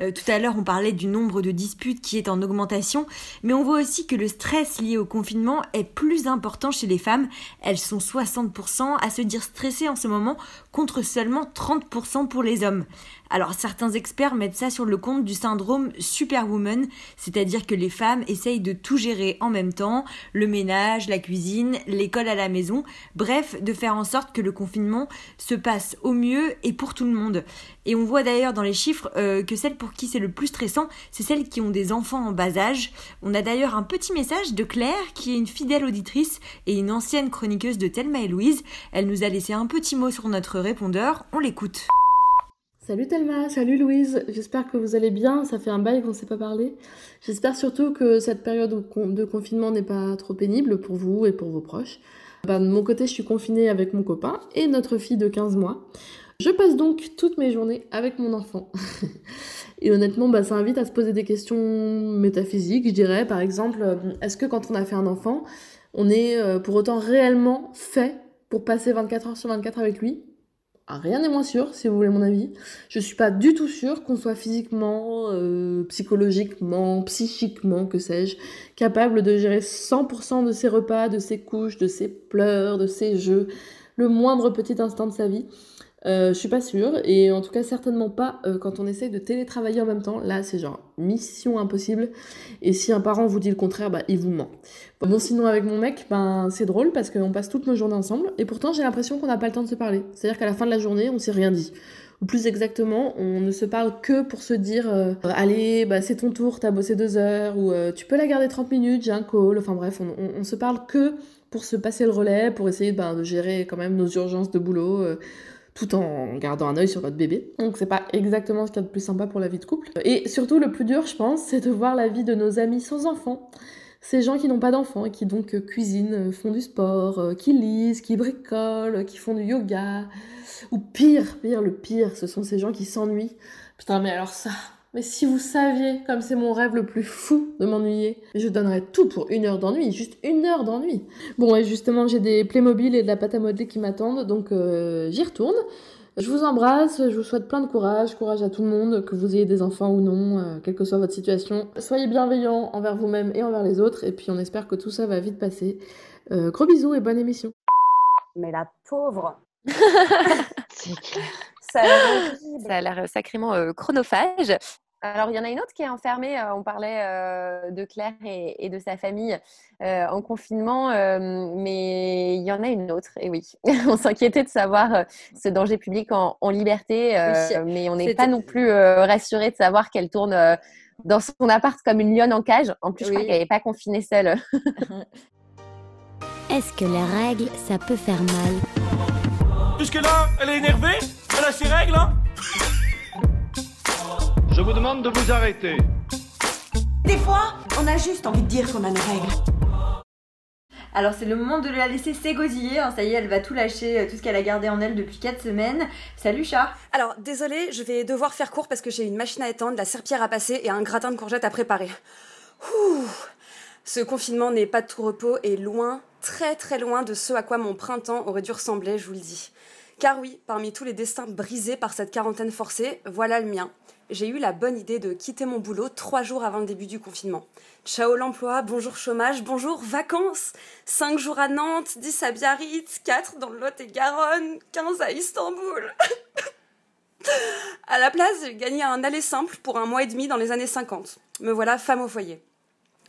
Euh, tout à l'heure, on parlait du nombre de disputes qui est en augmentation, mais on voit aussi que le stress lié au confinement est plus important chez les femmes. Elles sont 60% à se dire stressées en ce moment, contre seulement 30% pour les hommes. Alors certains experts mettent ça sur le compte du syndrome superwoman, c'est-à-dire que les femmes essayent de tout gérer en même temps, le ménage, la cuisine, l'école à la maison, bref, de faire en sorte que le confinement se passe au mieux et pour tout le monde. Et on voit d'ailleurs dans les chiffres euh, que celles pour qui c'est le plus stressant, c'est celles qui ont des enfants en bas âge. On a d'ailleurs un petit message de Claire, qui est une fidèle auditrice et une ancienne chroniqueuse de Thelma et Louise. Elle nous a laissé un petit mot sur notre répondeur, on l'écoute. Salut Thelma, salut Louise, j'espère que vous allez bien, ça fait un bail qu'on ne s'est pas parlé. J'espère surtout que cette période de con- de confinement n'est pas trop pénible pour vous et pour vos proches. Bah, de mon côté, je suis confinée avec mon copain et notre fille de 15 mois. Je passe donc toutes mes journées avec mon enfant. et honnêtement, bah, ça invite à se poser des questions métaphysiques, je dirais. Par exemple, euh, est-ce que quand on a fait un enfant, on est euh, pour autant réellement fait pour passer 24 heures sur 24 avec lui? Rien n'est moins sûr, si vous voulez mon avis. Je suis pas du tout sûre qu'on soit physiquement, euh, psychologiquement, psychiquement, que sais-je, capable de gérer 100% de ses repas, de ses couches, de ses pleurs, de ses jeux, le moindre petit instant de sa vie. Euh, je suis pas sûre, et en tout cas certainement pas euh, quand on essaye de télétravailler en même temps. Là, c'est genre mission impossible. Et si un parent vous dit le contraire, bah il vous ment. Bon, sinon avec mon mec, ben c'est drôle parce qu'on passe toutes nos journées ensemble, et pourtant j'ai l'impression qu'on n'a pas le temps de se parler. C'est-à-dire qu'à la fin de la journée, on s'est rien dit. Ou plus exactement, on ne se parle que pour se dire euh, allez, bah, c'est ton tour, t'as bossé deux heures, ou tu peux la garder 30 minutes, j'ai un call. Enfin bref, on, on- on se parle que pour se passer le relais, pour essayer ben, de gérer quand même nos urgences de boulot. Tout en gardant un œil sur notre bébé. Donc c'est pas exactement ce qu'il y a de plus sympa pour la vie de couple. Et surtout le plus dur, je pense, c'est de voir la vie de nos amis sans enfants. Ces gens qui n'ont pas d'enfants et qui donc euh, cuisinent, euh, font du sport, euh, qui lisent, qui bricolent, qui font du yoga. Ou pire, pire, le pire, ce sont ces gens qui s'ennuient. Putain, mais alors ça, mais si vous saviez comme c'est mon rêve le plus fou de m'ennuyer, je donnerais tout pour une heure d'ennui, juste une heure d'ennui. Bon, et justement, j'ai des Playmobil et de la pâte à modeler qui m'attendent, donc euh, j'y retourne. Je vous embrasse, je vous souhaite plein de courage, courage à tout le monde, que vous ayez des enfants ou non, euh, quelle que soit votre situation. Soyez bienveillants envers vous-même et envers les autres, et puis on espère que tout ça va vite passer. Euh, gros bisous et bonne émission. Mais la pauvre. C'est clair. Ça a l'air horrible. Ça a l'air sacrément euh, chronophage. Alors, il y en a une autre qui est enfermée. euh, on parlait euh, de Claire et, et de sa famille euh, en confinement, euh, mais il y en a une autre. Et oui, on s'inquiétait de savoir euh, ce danger public en, en liberté, euh, Oui, mais on n'est pas non plus euh, rassuré de savoir qu'elle tourne euh, dans son appart comme une lionne en cage. En plus, je crois Oui. qu'elle n'est pas confinée seule. Est-ce que les règles, ça peut faire mal? Jusque-là, elle est énervée Règles, hein Je vous demande de vous arrêter. Des fois, on a juste envie de dire qu'on a nos règles. Alors c'est le moment de la laisser s'égosiller, hein. ça y est, elle va tout lâcher, euh, tout ce qu'elle a gardé en elle depuis 4 semaines. Salut chat Alors, désolé, je vais devoir faire court parce que j'ai une machine à étendre, la serpillère à passer et un gratin de courgettes à préparer. Ouh. Ce confinement n'est pas de tout repos et loin, très très loin de ce à quoi mon printemps aurait dû ressembler, je vous le dis. Car oui, parmi tous les destins brisés par cette quarantaine forcée, voilà le mien. J'ai eu la bonne idée de quitter mon boulot trois jours avant le début du confinement. Ciao l'emploi, bonjour chômage, bonjour vacances 5 jours à Nantes, 10 à Biarritz, 4 dans le Lot-et-Garonne, 15 à Istanbul. À la place, j'ai gagné un aller simple pour un mois et demi dans les années 50. Me voilà femme au foyer.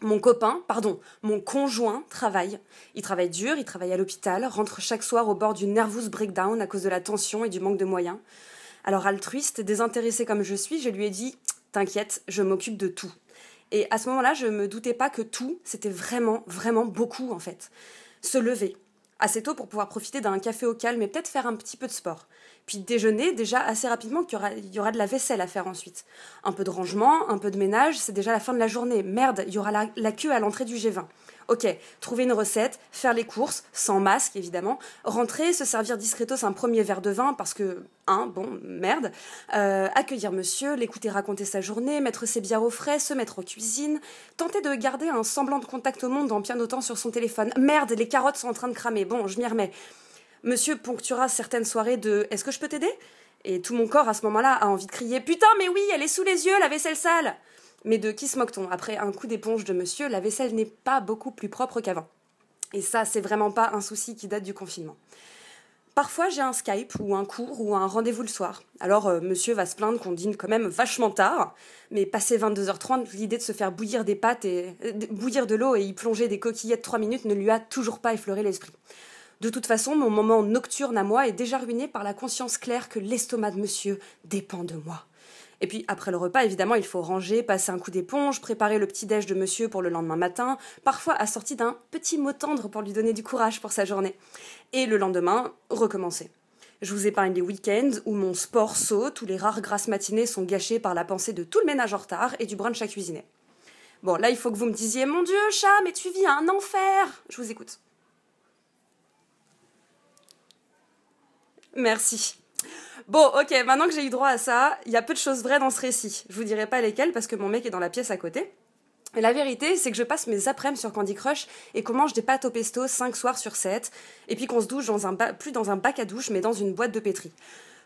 Mon copain, pardon, mon conjoint travaille. Il travaille dur, il travaille à l'hôpital, rentre chaque soir au bord du nervous breakdown à cause de la tension et du manque de moyens. Alors altruiste, désintéressée comme je suis, je lui ai dit T'inquiète, je m'occupe de tout. Et à ce moment-là, je me doutais pas que tout, c'était vraiment, vraiment beaucoup en fait. Se lever, assez tôt pour pouvoir profiter d'un café au calme et peut-être faire un petit peu de sport. Puis déjeuner déjà assez rapidement qu'il y aura, il y aura de la vaisselle à faire ensuite. Un peu de rangement, un peu de ménage, c'est déjà la fin de la journée. Merde, il y aura la, la queue à l'entrée du G20. Ok, trouver une recette, faire les courses, sans masque évidemment, rentrer, se servir discretos un premier verre de vin parce que, hein, bon, merde, euh, accueillir monsieur, l'écouter raconter sa journée, mettre ses bières au frais, se mettre aux cuisines, tenter de garder un semblant de contact au monde en pianotant sur son téléphone. Merde, les carottes sont en train de cramer, bon, je m'y remets. Monsieur ponctuera certaines soirées de Est-ce que je peux t'aider? Et tout mon corps à ce moment-là a envie de crier Putain, mais oui, elle est sous les yeux, la vaisselle sale Mais de qui se moque-t-on Après un coup d'éponge de monsieur, la vaisselle n'est pas beaucoup plus propre qu'avant. Et ça, c'est vraiment pas un souci qui date du confinement. Parfois, j'ai un Skype ou un cours ou un rendez-vous le soir. Alors, euh, monsieur va se plaindre qu'on dîne quand même vachement tard, mais passé 22h30, l'idée de se faire bouillir des pâtes et euh, bouillir de l'eau et y plonger des coquillettes 3 minutes ne lui a toujours pas effleuré l'esprit. De toute façon, mon moment nocturne à moi est déjà ruiné par la conscience claire que l'estomac de monsieur dépend de moi. Et puis après le repas, évidemment, il faut ranger, passer un coup d'éponge, préparer le petit déj de monsieur pour le lendemain matin, parfois assorti d'un petit mot tendre pour lui donner du courage pour sa journée. Et le lendemain, recommencer. Je vous épargne les week-ends où mon sport saute, où les rares grasses matinées sont gâchées par la pensée de tout le ménage en retard et du brunch à cuisiner. Bon, là, il faut que vous me disiez Mon Dieu, chat, mais tu vis un enfer Je vous écoute. Merci. Bon, ok, maintenant que j'ai eu droit à ça, il y a peu de choses vraies dans ce récit. Je vous dirai pas lesquelles parce que mon mec est dans la pièce à côté. La vérité, c'est que je passe mes après-midi sur Candy Crush et qu'on mange des pâtes au pesto 5 soirs sur 7, et puis qu'on se douche dans un plus dans un bac à douche, mais dans une boîte de pétri.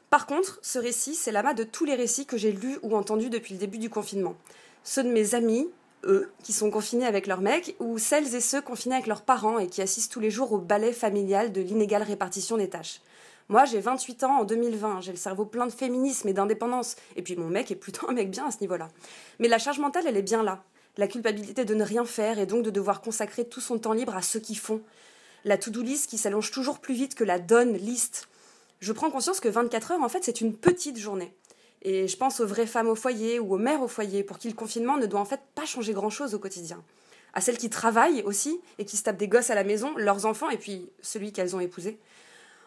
Par contre, ce récit, c'est l'amas de tous les récits que j'ai lus ou entendus depuis le début du confinement. Ceux de mes amis, eux, qui sont confinés avec leurs mecs, ou celles et ceux confinés avec leurs parents et qui assistent tous les jours au ballet familial de l'inégale répartition des tâches. Moi, j'ai 28 ans en 2020, j'ai le cerveau plein de féminisme et d'indépendance, et puis mon mec est plutôt un mec bien à ce niveau-là. Mais la charge mentale, elle est bien là. La culpabilité de ne rien faire et donc de devoir consacrer tout son temps libre à ceux qui font. La to-do list qui s'allonge toujours plus vite que la done list. Je prends conscience que 24 heures, en fait, c'est une petite journée. Et je pense aux vraies femmes au foyer ou aux mères au foyer pour qui le confinement ne doit en fait pas changer grand-chose au quotidien. À celles qui travaillent aussi et qui se tapent des gosses à la maison, leurs enfants et puis celui qu'elles ont épousé.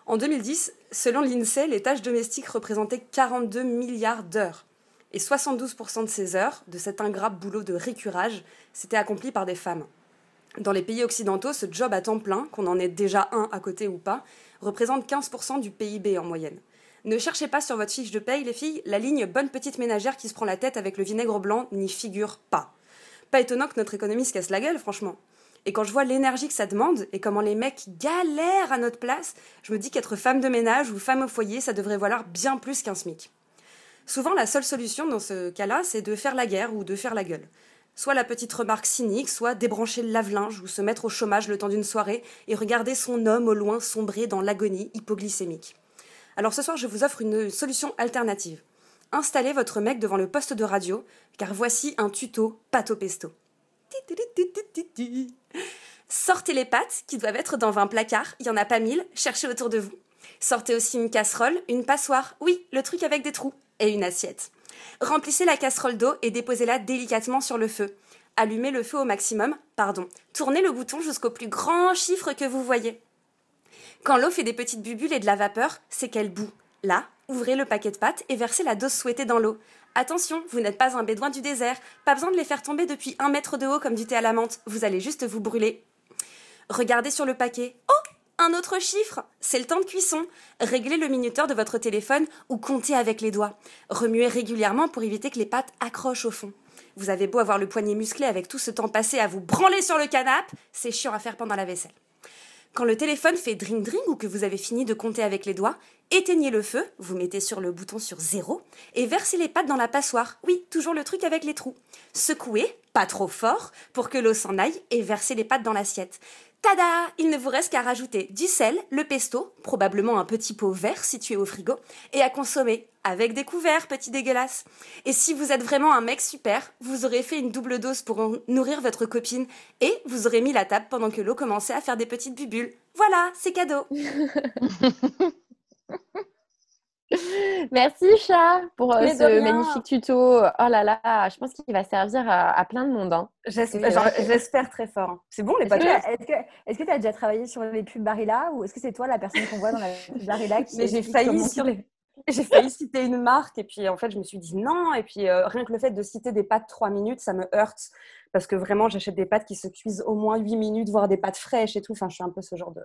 En 2010, selon l'INSEE, les tâches domestiques représentaient 42 milliards d'heures. Et 72% de ces heures, de cet ingrat boulot de récurage, s'étaient accomplies par des femmes. Dans les pays occidentaux, ce job à temps plein, qu'on en ait déjà un à côté ou pas, représente 15% du PIB en moyenne. Ne cherchez pas sur votre fiche de paye, les filles, la ligne bonne petite ménagère qui se prend la tête avec le vinaigre blanc n'y figure pas. Pas étonnant que notre économie se casse la gueule, franchement. Et quand je vois l'énergie que ça demande et comment les mecs galèrent à notre place, je me dis qu'être femme de ménage ou femme au foyer, ça devrait valoir bien plus qu'un SMIC. Souvent, la seule solution dans ce cas-là, c'est de faire la guerre ou de faire la gueule. Soit la petite remarque cynique, soit débrancher le lave-linge ou se mettre au chômage le temps d'une soirée et regarder son homme au loin sombrer dans l'agonie hypoglycémique. Alors ce soir, je vous offre une solution alternative. Installez votre mec devant le poste de radio, car voici un tuto au pesto. Sortez les pâtes qui doivent être dans 20 placards, il n'y en a pas mille, cherchez autour de vous. Sortez aussi une casserole, une passoire, oui, le truc avec des trous, et une assiette. Remplissez la casserole d'eau et déposez-la délicatement sur le feu. Allumez le feu au maximum, pardon. Tournez le bouton jusqu'au plus grand chiffre que vous voyez. Quand l'eau fait des petites bulles et de la vapeur, c'est qu'elle bout. Là, ouvrez le paquet de pâtes et versez la dose souhaitée dans l'eau. Attention, vous n'êtes pas un bédouin du désert, pas besoin de les faire tomber depuis un mètre de haut comme du thé à la menthe, vous allez juste vous brûler. Regardez sur le paquet. Oh Un autre chiffre C'est le temps de cuisson. Réglez le minuteur de votre téléphone ou comptez avec les doigts. Remuez régulièrement pour éviter que les pâtes accrochent au fond. Vous avez beau avoir le poignet musclé avec tout ce temps passé à vous branler sur le canapé, c'est chiant à faire pendant la vaisselle. Quand le téléphone fait dring dring ou que vous avez fini de compter avec les doigts, éteignez le feu, vous mettez sur le bouton sur zéro et versez les pâtes dans la passoire. Oui, toujours le truc avec les trous. Secouez, pas trop fort, pour que l'eau s'en aille et versez les pâtes dans l'assiette. Tada Il ne vous reste qu'à rajouter du sel, le pesto, probablement un petit pot vert situé au frigo, et à consommer avec des couverts, petit dégueulasse. Et si vous êtes vraiment un mec super, vous aurez fait une double dose pour nourrir votre copine et vous aurez mis la table pendant que l'eau commençait à faire des petites bubules. Voilà, c'est cadeau. Merci chat pour euh, ce magnifique tuto. Oh là là, je pense qu'il va servir à, à plein de monde. hein. J'espère que- j'espère très fort. C'est bon les podcasts Est-ce que tu as déjà travaillé sur les pubs Barilla ou est-ce que c'est toi la personne qu'on voit dans la pub Barilla qui Mais j'ai failli sur les- J'ai failli citer une marque et puis en fait je me suis dit non et puis euh, rien que le fait de citer des pâtes 3 minutes ça me heurte parce que vraiment j'achète des pâtes qui se cuisent au moins 8 minutes voire des pâtes fraîches et tout enfin je suis un peu ce genre de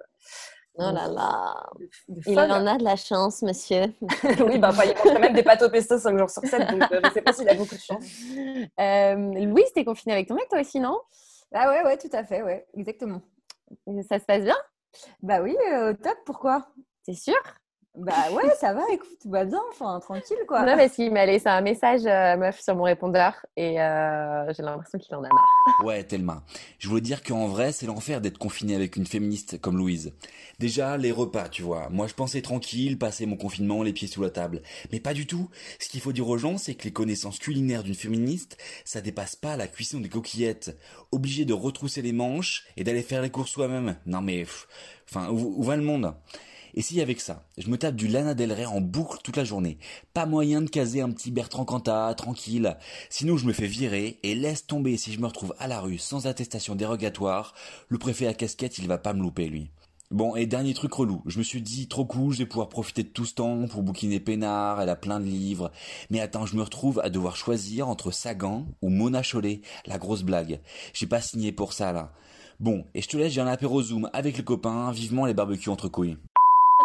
Oh là là. Il en a de la chance, monsieur. oui enfin, il mange quand même des pâtes au pesto 5 jours sur 7 donc euh, je sais pas s'il a beaucoup de chance. Euh, Louise, t'es confinée avec ton mec, toi aussi, non? Ah ouais, ouais, tout à fait, ouais, exactement. Ça se passe bien? Bah oui, euh, top, pourquoi? T'es sûre? Bah ouais, ça va, écoute, tout va bien, enfin, tranquille quoi. Non, parce qu'il m'a laissé un message, euh, meuf, sur mon répondeur et euh, j'ai l'impression qu'il en a marre. Ouais, tellement. Je voulais dire qu'en vrai, c'est l'enfer d'être confiné avec une féministe comme Louise. Déjà, les repas, tu vois. Moi, je pensais tranquille, passer mon confinement les pieds sous la table. Mais pas du tout. Ce qu'il faut dire aux gens, c'est que les connaissances culinaires d'une féministe, ça dépasse pas la cuisson des coquillettes. Obligé de retrousser les manches et d'aller faire les courses soi-même. Non mais, pff, enfin, où, où va le monde? Et si avec ça, je me tape du Lana Del Rey en boucle toute la journée, pas moyen de caser un petit Bertrand Cantat, tranquille. Sinon je me fais virer et laisse tomber si je me retrouve à la rue sans attestation dérogatoire, le préfet à casquette il va pas me louper lui. Bon, et dernier truc relou, je me suis dit, trop cool, je vais pouvoir profiter de tout ce temps pour bouquiner Pénard, elle a plein de livres. Mais attends, je me retrouve à devoir choisir entre Sagan ou Mona Chollet, la grosse blague. J'ai pas signé pour ça, là. Bon, et je te laisse, j'ai un apéro Zoom avec le copain, vivement les barbecues entre couilles.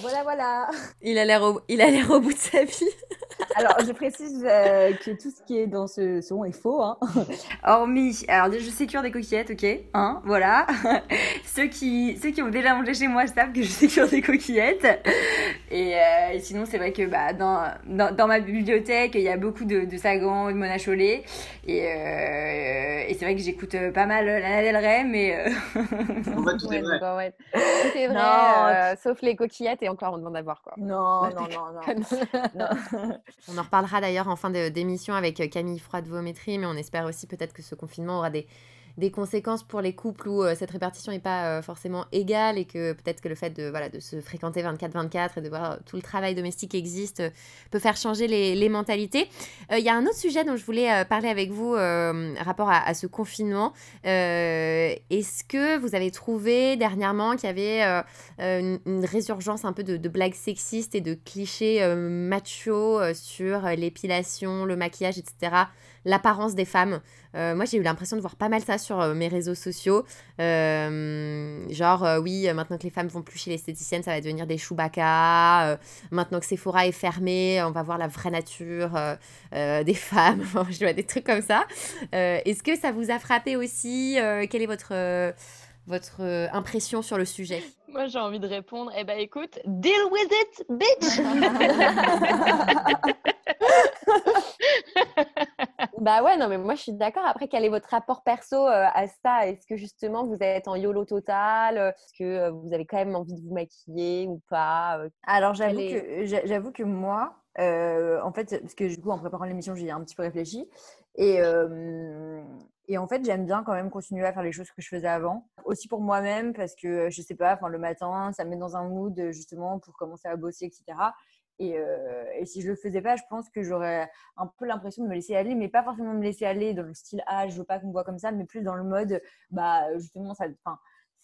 Voilà, voilà. Il a l'air au, il a l'air au bout de sa vie. Alors, je précise euh, que tout ce qui est dans ce son est faux. Hein. Hormis, alors je sécure des coquillettes, ok, hein, voilà. ceux, qui, ceux qui ont déjà mangé chez moi savent que je sais cuire des coquillettes. Et, euh, et sinon, c'est vrai que bah, dans, dans, dans ma bibliothèque, il y a beaucoup de, de Sagan et de Mona Chollet. Et, euh, et c'est vrai que j'écoute pas mal Lana Del Rey, mais. euh, En fait, tout est Ouais, vrai. Tout est vrai, Non. euh, sauf les coquillettes et encore on demande à voir quoi. Non, non, non, non. non. On en reparlera d'ailleurs en fin de- d'émission avec euh, Camille Froide Vométrie, mais on espère aussi peut-être que ce confinement aura des, des conséquences pour les couples où euh, cette répartition n'est pas euh, forcément égale et que peut-être que le fait de, voilà, de se fréquenter 24-24 et de voir tout le travail domestique qui existe euh, peut faire changer les, mentalités. Il y a un autre sujet dont je voulais parler avec vous rapport à, ce confinement. Est-ce que vous avez trouvé dernièrement qu'il y avait une, résurgence un peu de, blagues sexistes et de clichés euh, machos euh, sur l'épilation, le maquillage, etc., l'apparence des femmes Euh, Moi, j'ai eu l'impression de voir pas mal ça sur euh, mes réseaux sociaux. Euh, genre, oui, maintenant que les femmes vont plus chez l'esthéticienne, ça va devenir des Chewbacca. Maintenant que Sephora est fermé, on va voir la vraie nature des femmes. Je vois des trucs comme ça. Est-ce que ça vous a frappé aussi? Quelle est votre, votre euh, impression sur le sujet Moi, j'ai envie de répondre. Eh ben, écoute, deal with it, bitch. Bah ouais, non, mais moi je suis d'accord. Après, quel est votre rapport perso euh, à ça? Est-ce que justement vous êtes en YOLO total? Est-ce que euh, vous avez quand même envie de vous maquiller ou pas Alors j'avoue est- que j'a- j'avoue que moi, euh, en fait, parce que du coup en préparant l'émission, j'ai un petit peu réfléchi et euh, et en fait j'aime bien quand même continuer à faire les choses que je faisais avant, aussi pour moi-même parce que je sais pas, le matin, ça me met dans un mood justement pour commencer à bosser, etc. Et, si je le faisais pas, je pense que j'aurais un peu l'impression de me laisser aller, mais pas forcément me laisser aller dans le style ah je veux pas qu'on me voit comme ça, mais plus dans le mode bah justement ça,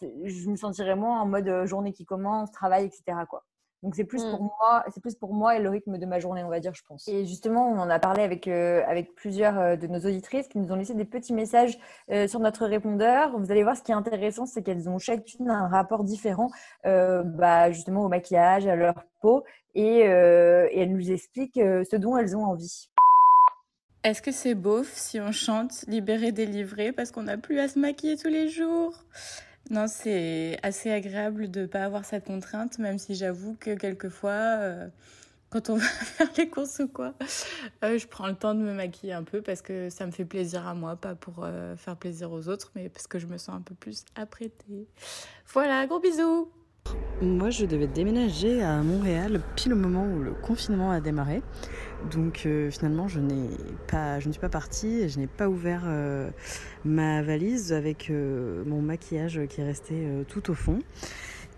je me sentirais moins en mode journée qui commence, travail, etc. Quoi. Donc c'est plus pour moi, c'est plus pour moi et le rythme de ma journée, on va dire, je pense. Et justement, on en a parlé avec euh, avec plusieurs euh, de nos auditrices qui nous ont laissé des petits messages euh, sur notre répondeur. Vous allez voir, ce qui est intéressant, c'est qu'elles ont chacune un rapport différent, euh, bah, justement au maquillage, à leur peau, et, euh, et elles nous expliquent euh, ce dont elles ont envie. Est-ce que c'est beauf si on chante Libéré, délivré parce qu'on n'a plus à se maquiller tous les jours? Non, c'est assez agréable de ne pas avoir cette contrainte, même si j'avoue que quelquefois, euh, quand on va faire les courses ou quoi, euh, je prends le temps de me maquiller un peu parce que ça me fait plaisir à moi, pas pour euh, faire plaisir aux autres, mais parce que je me sens un peu plus apprêtée. Voilà, gros bisous Moi, je devais déménager à Montréal pile au moment où le confinement a démarré. Donc euh, finalement, je n'ai pas, je ne suis pas partie, et je n'ai pas ouvert euh, ma valise avec euh, mon maquillage qui est resté tout au fond.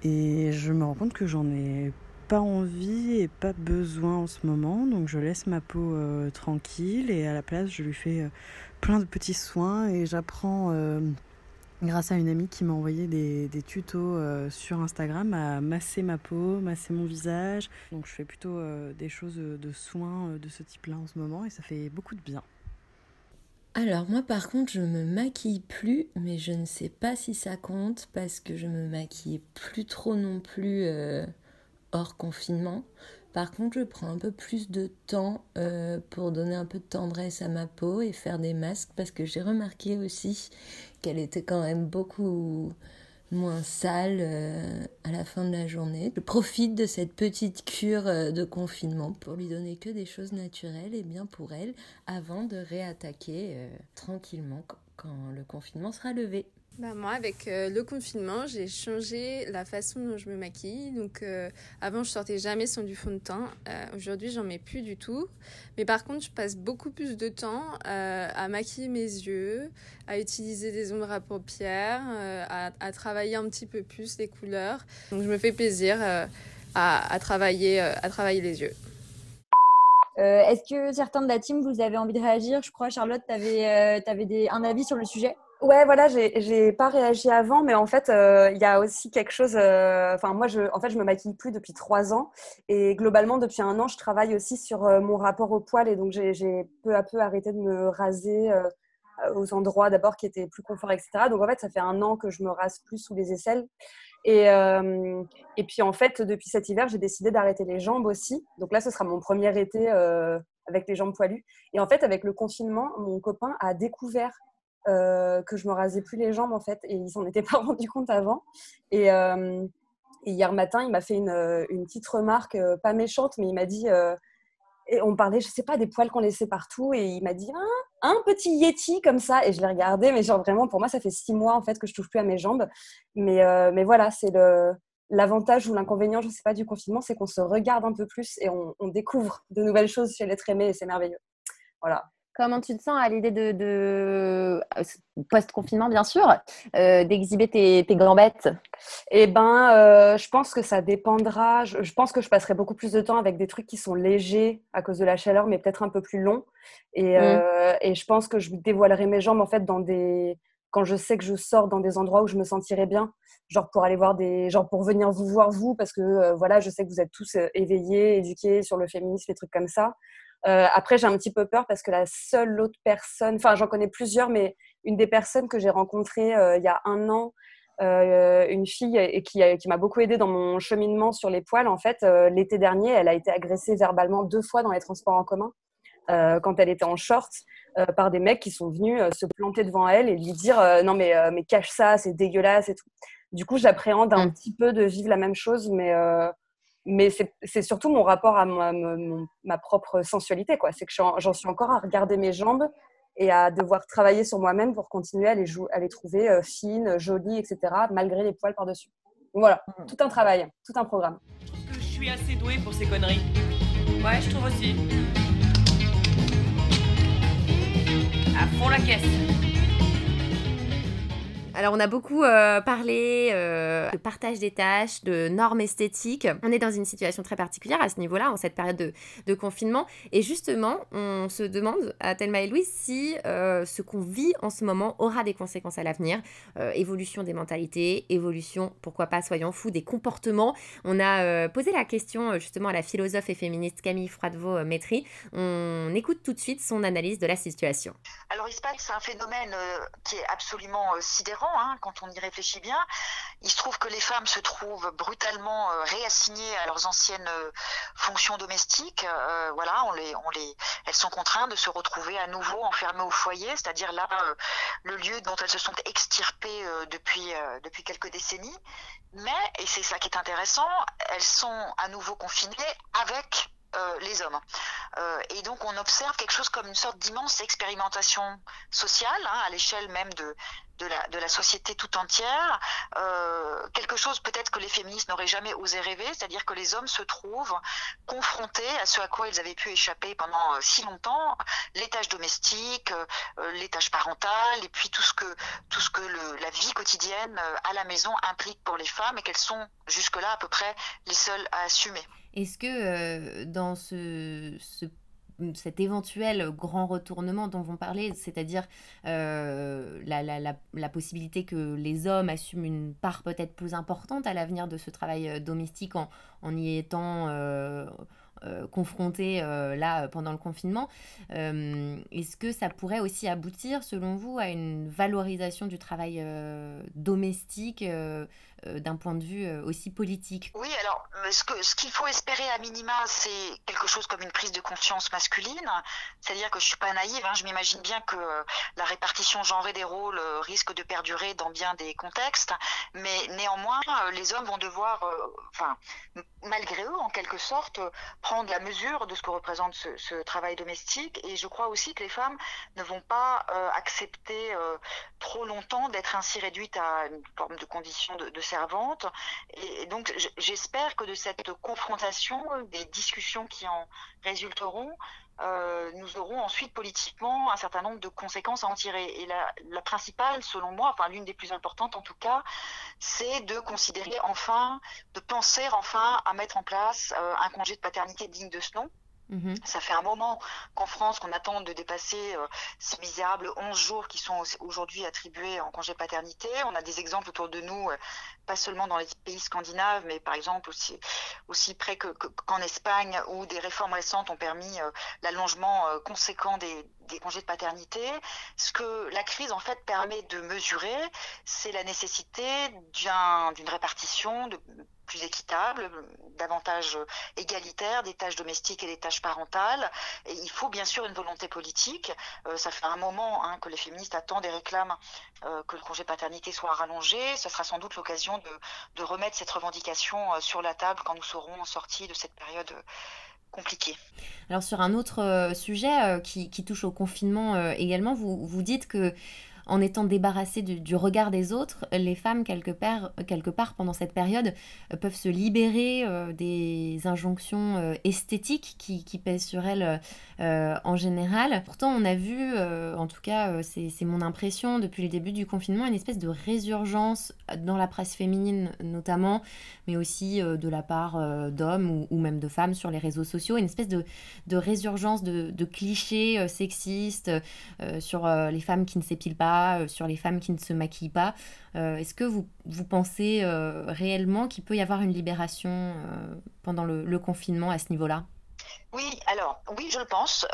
Et je me rends compte que j'en ai pas envie et pas besoin en ce moment. Donc je laisse ma peau tranquille et à la place, je lui fais plein de petits soins et j'apprends. Euh, grâce à une amie qui m'a envoyé des, tutos euh, sur Instagram à masser ma peau, masser mon visage. Donc je fais plutôt euh, des choses de soins euh, de ce type-là en ce moment et ça fait beaucoup de bien. Alors moi par contre je me maquille plus mais je ne sais pas si ça compte parce que je me maquille plus trop non plus euh, hors confinement. Par contre je prends un peu plus de temps euh, pour donner un peu de tendresse à ma peau et faire des masques parce que j'ai remarqué aussi qu'elle était quand même beaucoup moins sale euh, à la fin de la journée. Je profite de cette petite cure euh, de confinement pour lui donner que des choses naturelles et bien pour elle avant de réattaquer tranquillement qu- quand le confinement sera levé. Bah moi, avec euh, le confinement, j'ai changé la façon dont je me maquille. Donc, euh, avant, je sortais jamais sans du fond de teint. Euh, Aujourd'hui, j'en mets plus du tout. Mais par contre, je passe beaucoup plus de temps euh, à maquiller mes yeux, à utiliser des ombres à paupières, à, travailler un petit peu plus les couleurs. Donc, je me fais plaisir à, travailler, à travailler les yeux. Est-ce que certains de la team, vous avez envie de réagir? Je crois, Charlotte, tu avais, un avis sur le sujet? Ouais, voilà, j'ai pas réagi avant, mais en fait, euh, il y a aussi quelque chose. euh, Enfin, moi, en fait, je me maquille plus depuis trois ans, et globalement, depuis un an, je travaille aussi sur euh, mon rapport au poil, et donc j'ai peu à peu arrêté de me raser aux endroits d'abord qui étaient plus confort, etc. Donc en fait, ça fait un an que je me rase plus sous les aisselles. Et, et puis en fait, depuis cet hiver, j'ai décidé d'arrêter les jambes aussi. Donc là, ce sera mon premier été avec les jambes poilues. Et en fait, avec le confinement, mon copain a découvert euh, que je me rasais plus les jambes en fait, et ils s'en étaient pas rendu compte avant. Et, euh, et hier matin, il m'a fait une, une petite remarque, euh, pas méchante, mais il m'a dit, euh, et on parlait, je sais pas, des poils qu'on laissait partout, et il m'a dit un, un petit yeti comme ça, et je l'ai regardé, mais genre vraiment, pour moi, ça fait six mois en fait que je touche plus à mes jambes, mais, euh, mais voilà, c'est le l'avantage ou l'inconvénient, je sais pas, du confinement, c'est qu'on se regarde un peu plus et on, on découvre de nouvelles choses chez l'être aimé, et c'est merveilleux. Voilà. Comment tu te sens à l'idée de, de post-confinement, bien sûr, euh, d'exhiber tes, tes gambettes? Eh ben, euh, je pense que ça dépendra. Je, je pense que je passerai beaucoup plus de temps avec des trucs qui sont légers à cause de la chaleur, mais peut-être un peu plus longs. Et, Mm. euh, et je pense que je dévoilerai mes jambes en fait dans des quand je sais que je sors dans des endroits où je me sentirai bien, genre pour aller voir des, genre pour venir vous voir vous, parce que euh, voilà, je sais que vous êtes tous euh, éveillés, éduqués sur le féminisme, les trucs comme ça. Euh, après, j'ai un petit peu peur parce que la seule autre personne, enfin, j'en connais plusieurs, mais une des personnes que j'ai rencontrées euh, il y a un an, euh, une fille et qui, qui m'a beaucoup aidée dans mon cheminement sur les poils, en fait, euh, l'été dernier, elle a été agressée verbalement deux fois dans les transports en commun euh, quand elle était en short euh, par des mecs qui sont venus euh, se planter devant elle et lui dire euh, non mais, euh, mais cache ça, c'est dégueulasse et tout. Du coup, j'appréhende un petit peu de vivre la même chose, mais, euh, mais c'est surtout mon rapport à ma, mon- ma propre sensualité. quoi. C'est que j'en suis encore à regarder mes jambes et à devoir travailler sur moi-même pour continuer à les, à les trouver euh, fines, jolies, etc., malgré les poils par-dessus. Donc Voilà, tout un travail, tout un programme. que je suis assez douée pour ces conneries. Ouais, je trouve aussi. À fond la caisse. Alors, on a beaucoup euh, parlé euh, de partage des tâches, de normes esthétiques. On est dans une situation très particulière à ce niveau-là, en cette période de, confinement. Et justement, on se demande à Thelma et Louise si euh, ce qu'on vit en ce moment aura des conséquences à l'avenir. Évolution des mentalités, évolution, pourquoi pas, soyons fous, des comportements. On a posé la question justement à la philosophe et féministe Camille Froidevaux-Métry. On écoute tout de suite son analyse de la situation. Alors il se passe un phénomène qui est absolument euh, hein, quand on y réfléchit bien. Il se trouve que les femmes se trouvent brutalement euh, réassignées à leurs anciennes euh, fonctions domestiques. Euh, voilà, elles sont contraintes de se retrouver à nouveau enfermées au foyer, c'est-à-dire là le lieu dont elles se sont extirpées depuis depuis quelques décennies. Mais et c'est ça qui est intéressant, elles sont à nouveau confinées avec euh, les hommes. Euh, et donc on observe quelque chose comme une sorte d'immense expérimentation sociale hein, à l'échelle même de, de, la, société tout entière. Euh, quelque chose peut-être que les féministes n'auraient jamais osé rêver, c'est-à-dire que les hommes se trouvent confrontés à ce à quoi ils avaient pu échapper pendant si longtemps, les tâches domestiques, les tâches parentales, et puis tout ce que, tout ce que la vie quotidienne à la maison implique pour les femmes et qu'elles sont jusque-là à peu près les seules à assumer. Est-ce que euh, dans ce, ce- cet éventuel grand retournement dont vont parler, c'est-à-dire euh, la, la- la- possibilité que les hommes assument une part peut-être plus importante à l'avenir de ce travail euh, domestique en, en y étant confrontés là pendant le confinement, est-ce que ça pourrait aussi aboutir, selon vous, à une valorisation du travail domestique d'un point de vue euh, aussi politique Oui, alors euh, ce qu'il faut espérer à minima, c'est quelque chose comme une prise de conscience masculine. C'est-à-dire que je suis pas naïve, hein, je m'imagine bien que euh, la répartition genrée des rôles euh, risque de perdurer dans bien des contextes, mais néanmoins, euh, les hommes vont devoir, euh, enfin, malgré eux, en quelque sorte, euh, prendre la mesure de ce que représente ce, travail domestique. Et je crois aussi que les femmes ne vont pas euh, accepter euh, trop longtemps d'être ainsi réduites à une forme de condition de, de Et, donc, j'espère que de cette confrontation, des discussions qui en résulteront, euh, nous aurons ensuite politiquement un certain nombre de conséquences à en tirer. Et la, la principale, selon moi, enfin l'une des plus importantes en tout cas, c'est de considérer enfin, de penser enfin à mettre en place euh, un congé de paternité digne de ce nom. Ça fait un moment qu'en France, qu'on attend de dépasser euh, ces misérables 11 jours qui sont au- aujourd'hui attribués en congé paternité. On a des exemples autour de nous, euh, pas seulement dans les pays scandinaves, mais par exemple aussi, aussi près que- que- qu'en Espagne, où des réformes récentes ont permis euh, l'allongement conséquent des, des congés de paternité. Ce que la crise, en fait, permet de mesurer, c'est la nécessité d'un- d'une répartition de plus équitable, davantage égalitaire des tâches domestiques et des tâches parentales. Il faut bien sûr une volonté politique. Euh, ça fait un moment hein, que les féministes attendent et réclament euh, que le congé paternité soit rallongé. Ce sera sans doute l'occasion de, de, remettre cette revendication euh, sur la table quand nous serons sortis de cette période compliquée. Alors sur un autre sujet qui, qui, touche au confinement également, vous, vous dites que en étant débarrassées du, regard des autres, les femmes, quelque part, pendant cette période, euh, peuvent se libérer euh, des injonctions euh, esthétiques qui, pèsent sur elles en général. Pourtant, on a vu, en tout cas, c'est mon impression depuis le début du confinement, une espèce de résurgence dans la presse féminine notamment, mais aussi de la part d'hommes ou, même de femmes sur les réseaux sociaux, une espèce de, résurgence de clichés sexistes sur les femmes qui ne s'épilent pas euh, sur les femmes qui ne se maquillent pas. Euh, est-ce que vous, vous pensez euh, réellement qu'il peut y avoir une libération pendant le, confinement à ce niveau-là? Oui, alors oui, je le pense.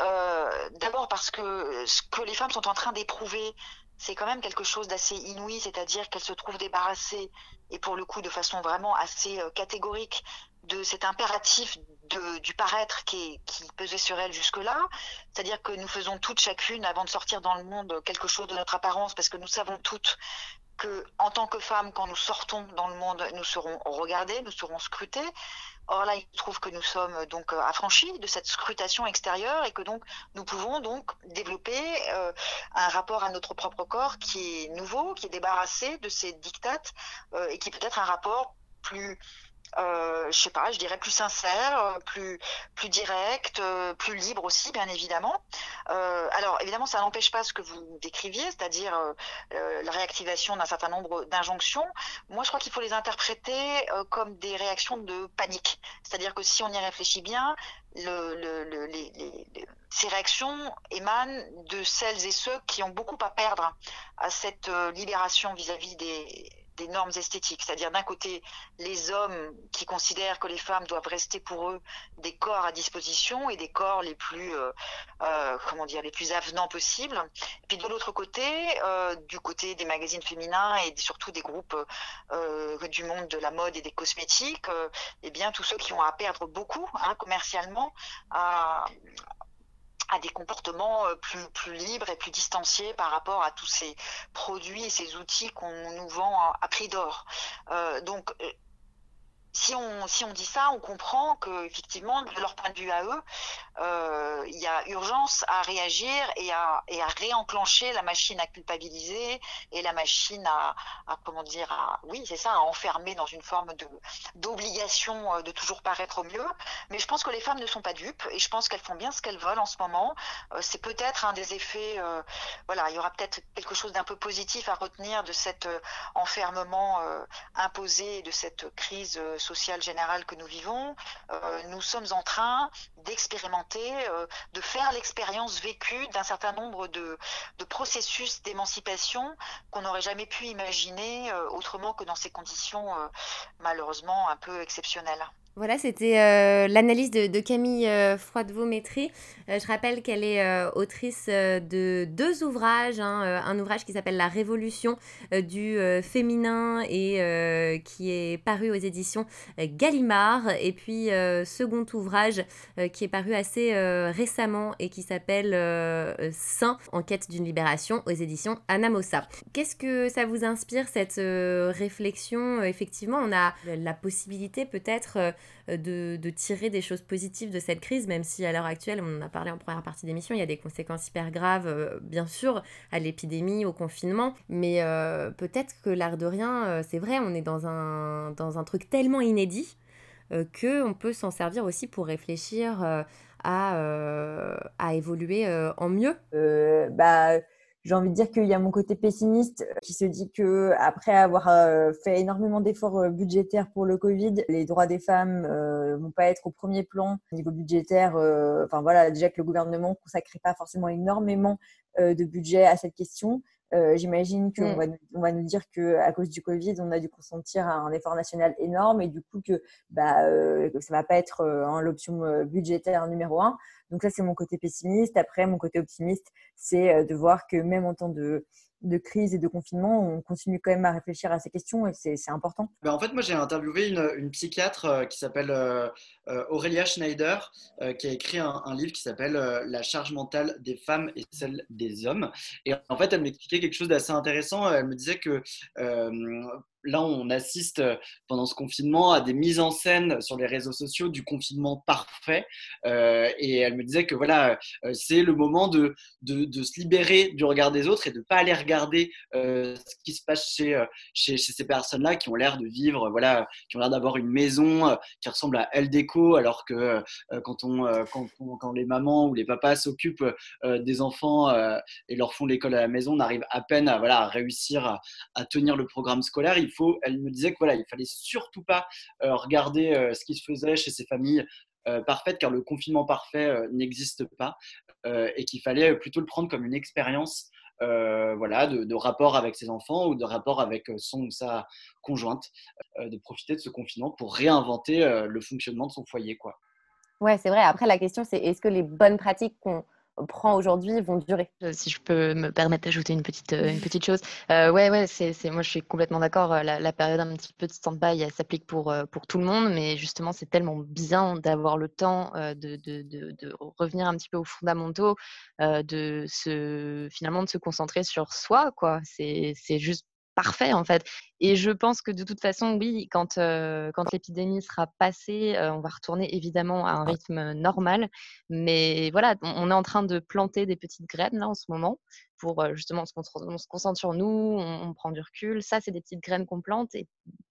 D'abord parce que ce que les femmes sont en train d'éprouver, c'est quand même quelque chose d'assez inouï, c'est-à-dire qu'elles se trouvent débarrassées, et pour le coup de façon vraiment assez catégorique, de cet impératif du paraître qui, qui pesait sur elle jusque-là. C'est-à-dire que nous faisons toutes chacune, avant de sortir dans le monde, quelque chose de notre apparence, parce que nous savons toutes que, en tant que femmes, quand nous sortons dans le monde, nous serons regardées, nous serons scrutées. Or là, il se trouve que nous sommes donc euh, affranchis de cette scrutation extérieure et que donc nous pouvons donc développer euh, un rapport à notre propre corps qui est nouveau, qui est débarrassé de ces dictates euh, et qui peut être un rapport plus euh, je sais pas, je dirais plus sincère, euh, plus plus direct, euh, plus libre aussi, bien évidemment. Euh, alors évidemment, ça n'empêche pas ce que vous décriviez, c'est-à-dire la réactivation d'un certain nombre d'injonctions. Moi, je crois qu'il faut les interpréter comme des réactions de panique. C'est-à-dire que si on y réfléchit bien, ces réactions émanent de celles et ceux qui ont beaucoup à perdre à cette libération vis-à-vis -vis des des normes esthétiques, c'est-à-dire d'un côté les hommes qui considèrent que les femmes doivent rester pour eux des corps à disposition et des corps les plus euh, euh, comment dire les plus avenants possibles, puis de l'autre côté, euh, du côté des magazines féminins et surtout des groupes du monde de la mode et des cosmétiques, eh bien tous ceux qui ont à perdre beaucoup hein, commercialement à, à des comportements euh, plus, plus libres et plus distanciés par rapport à tous ces produits et ces outils qu'on nous vend à prix d'or. Euh, donc, euh, si on, si on dit ça, on comprend que effectivement, de leur point de vue à eux, euh, il y a urgence à réagir et à, et à réenclencher la machine à culpabiliser et la machine à, comment dire, à, oui, c'est ça, à enfermer dans une forme de d'obligation euh, de toujours paraître au mieux. Mais je pense que les femmes ne sont pas dupes et je pense qu'elles font bien ce qu'elles veulent en ce moment. Euh, c'est peut-être un des effets, voilà, il y aura peut-être quelque chose d'un peu positif à retenir de cet enfermement imposé, de cette crise sociale générale que nous vivons, euh, nous sommes en train d'expérimenter, euh, de faire l'expérience vécue d'un certain nombre de, de processus d'émancipation qu'on n'aurait jamais pu imaginer euh, autrement que dans ces conditions malheureusement un peu exceptionnelles. Voilà, c'était euh, l'analyse de, Camille euh, Froidevaux-Métry. Euh, je rappelle qu'elle est autrice de deux ouvrages. Hein, un ouvrage qui s'appelle La Révolution du féminin et qui est paru aux éditions Gallimard. Et puis, second ouvrage qui est paru assez récemment et qui s'appelle Saint, en quête d'une libération aux éditions Anamosa. Qu'est-ce que ça vous inspire, cette réflexion? Effectivement, on a la possibilité peut-être de, de, tirer des choses positives de cette crise, même si à l'heure actuelle, on en a parlé en première partie d'émission, il y a des conséquences hyper graves, euh, bien sûr, à l'épidémie, au confinement, mais euh, peut-être que l'art de rien, euh, c'est vrai, on est dans un, dans un truc tellement inédit euh, qu'on peut s'en servir aussi pour réfléchir euh, à, euh, à évoluer en mieux. bah j'ai envie de dire qu'il y a mon côté pessimiste qui se dit que après avoir euh, fait énormément d'efforts euh, budgétaires pour le Covid, les droits des femmes euh, vont pas être au premier plan au niveau budgétaire. Euh, enfin voilà, déjà que le gouvernement consacrait pas forcément énormément euh, de budget à cette question. Euh, J'imagine qu'on mm. va, on va nous dire que à cause du Covid, on a dû consentir un effort national énorme et du coup que bah euh, ça va pas être euh, l'option budgétaire numéro un. Donc ça c'est mon côté pessimiste. Après mon côté optimiste, c'est de voir que même en temps de de crise et de confinement, on continue quand même à réfléchir à ces questions et c'est important. Ben, en fait, moi, j'ai interviewé une, psychiatre euh, qui s'appelle euh, euh, Aurélia Schneider, euh, qui a écrit un, livre qui s'appelle La charge mentale des femmes et celle des hommes. Et en fait, elle m'expliquait quelque chose d'assez intéressant. Elle me disait que là, on assiste euh, pendant ce confinement à des mises en scène sur les réseaux sociaux du confinement parfait. Euh, et elle me disait que voilà, euh, c'est le moment de, de, se libérer du regard des autres et de ne pas aller regarder ce qui se passe chez, chez, ces personnes-là qui ont l'air de vivre, voilà, qui ont l'air d'avoir une maison qui ressemble à Elle Déco, alors que quand, on, quand, quand les mamans ou les papas s'occupent des enfants et leur font l'école à la maison, on arrive à peine à, voilà, à réussir à, tenir le programme scolaire. Faut, elle me disait que voilà, il fallait surtout pas euh, regarder euh, ce qui se faisait chez ces familles euh, parfaites, car le confinement parfait n'existe pas, et qu'il fallait plutôt le prendre comme une expérience. voilà, de, rapport avec ses enfants ou de rapport avec son ou sa conjointe, de profiter de ce confinement pour réinventer le fonctionnement de son foyer. Quoi. Ouais, c'est vrai. Après, la question, c'est est-ce que les bonnes pratiques qu'on prend aujourd'hui vont durer Euh, Si je peux me permettre d'ajouter une petite, euh, une petite chose. Euh, ouais, ouais, c'est, moi je suis complètement d'accord. euh, La, période un petit peu de stand-by, s'applique pour, pour tout le monde, mais justement, c'est tellement bien d'avoir le temps de, de, de, de revenir un petit peu aux fondamentaux, de se, finalement de se concentrer sur soi. C'est, c'est juste parfait en fait. Et je pense que de toute façon, oui, quand, euh, quand l'épidémie sera passée, euh, on va retourner évidemment à un rythme normal. Mais voilà, on, on est en train de planter des petites graines là en ce moment pour justement, on se, concentre, on se concentre sur nous, on, on prend du recul. Ça, c'est des petites graines qu'on plante et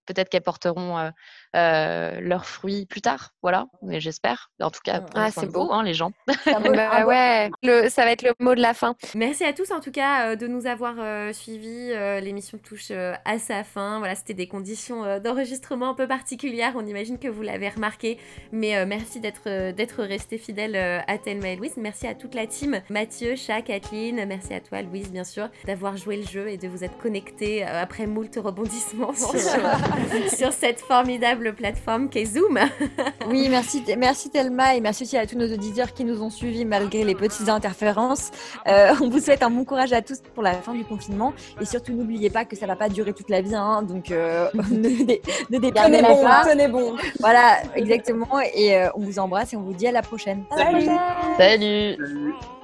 peut-être qu'elles porteront euh, euh, leurs fruits plus tard. Voilà, mais j'espère. En tout cas, Ah, c'est beau. hein, les gens. Bah ouais, le- ça va être le mot de la fin. Merci à tous en tout cas euh, de nous avoir euh, suivis. Euh, L'émission touche euh, à sa fin. Voilà, c'était des conditions euh, d'enregistrement un peu particulières. On imagine que vous l'avez remarqué. Mais euh, merci d'être d'être resté fidèle euh, à Thelma et Louise. Merci à toute la team. Mathieu, Chat, Kathleen. Merci à toi, Louise, bien sûr, d'avoir joué le jeu et de vous être connecté euh, après moult rebondissements sur, sur cette formidable plateforme qu'est Zoom. Oui, merci, merci Thelma et merci aussi à tous nos auditeurs qui nous ont suivis malgré les petites interférences. Euh, on vous souhaite un bon courage à tous pour la fin du confinement et surtout n'oubliez pas que ça va pas durer toute la vie, hein, donc euh, ne, dé- ne bon, pas. tenez bon. Voilà, exactement. Et euh, on vous embrasse et on vous dit à la prochaine. Salut. Salut. myself.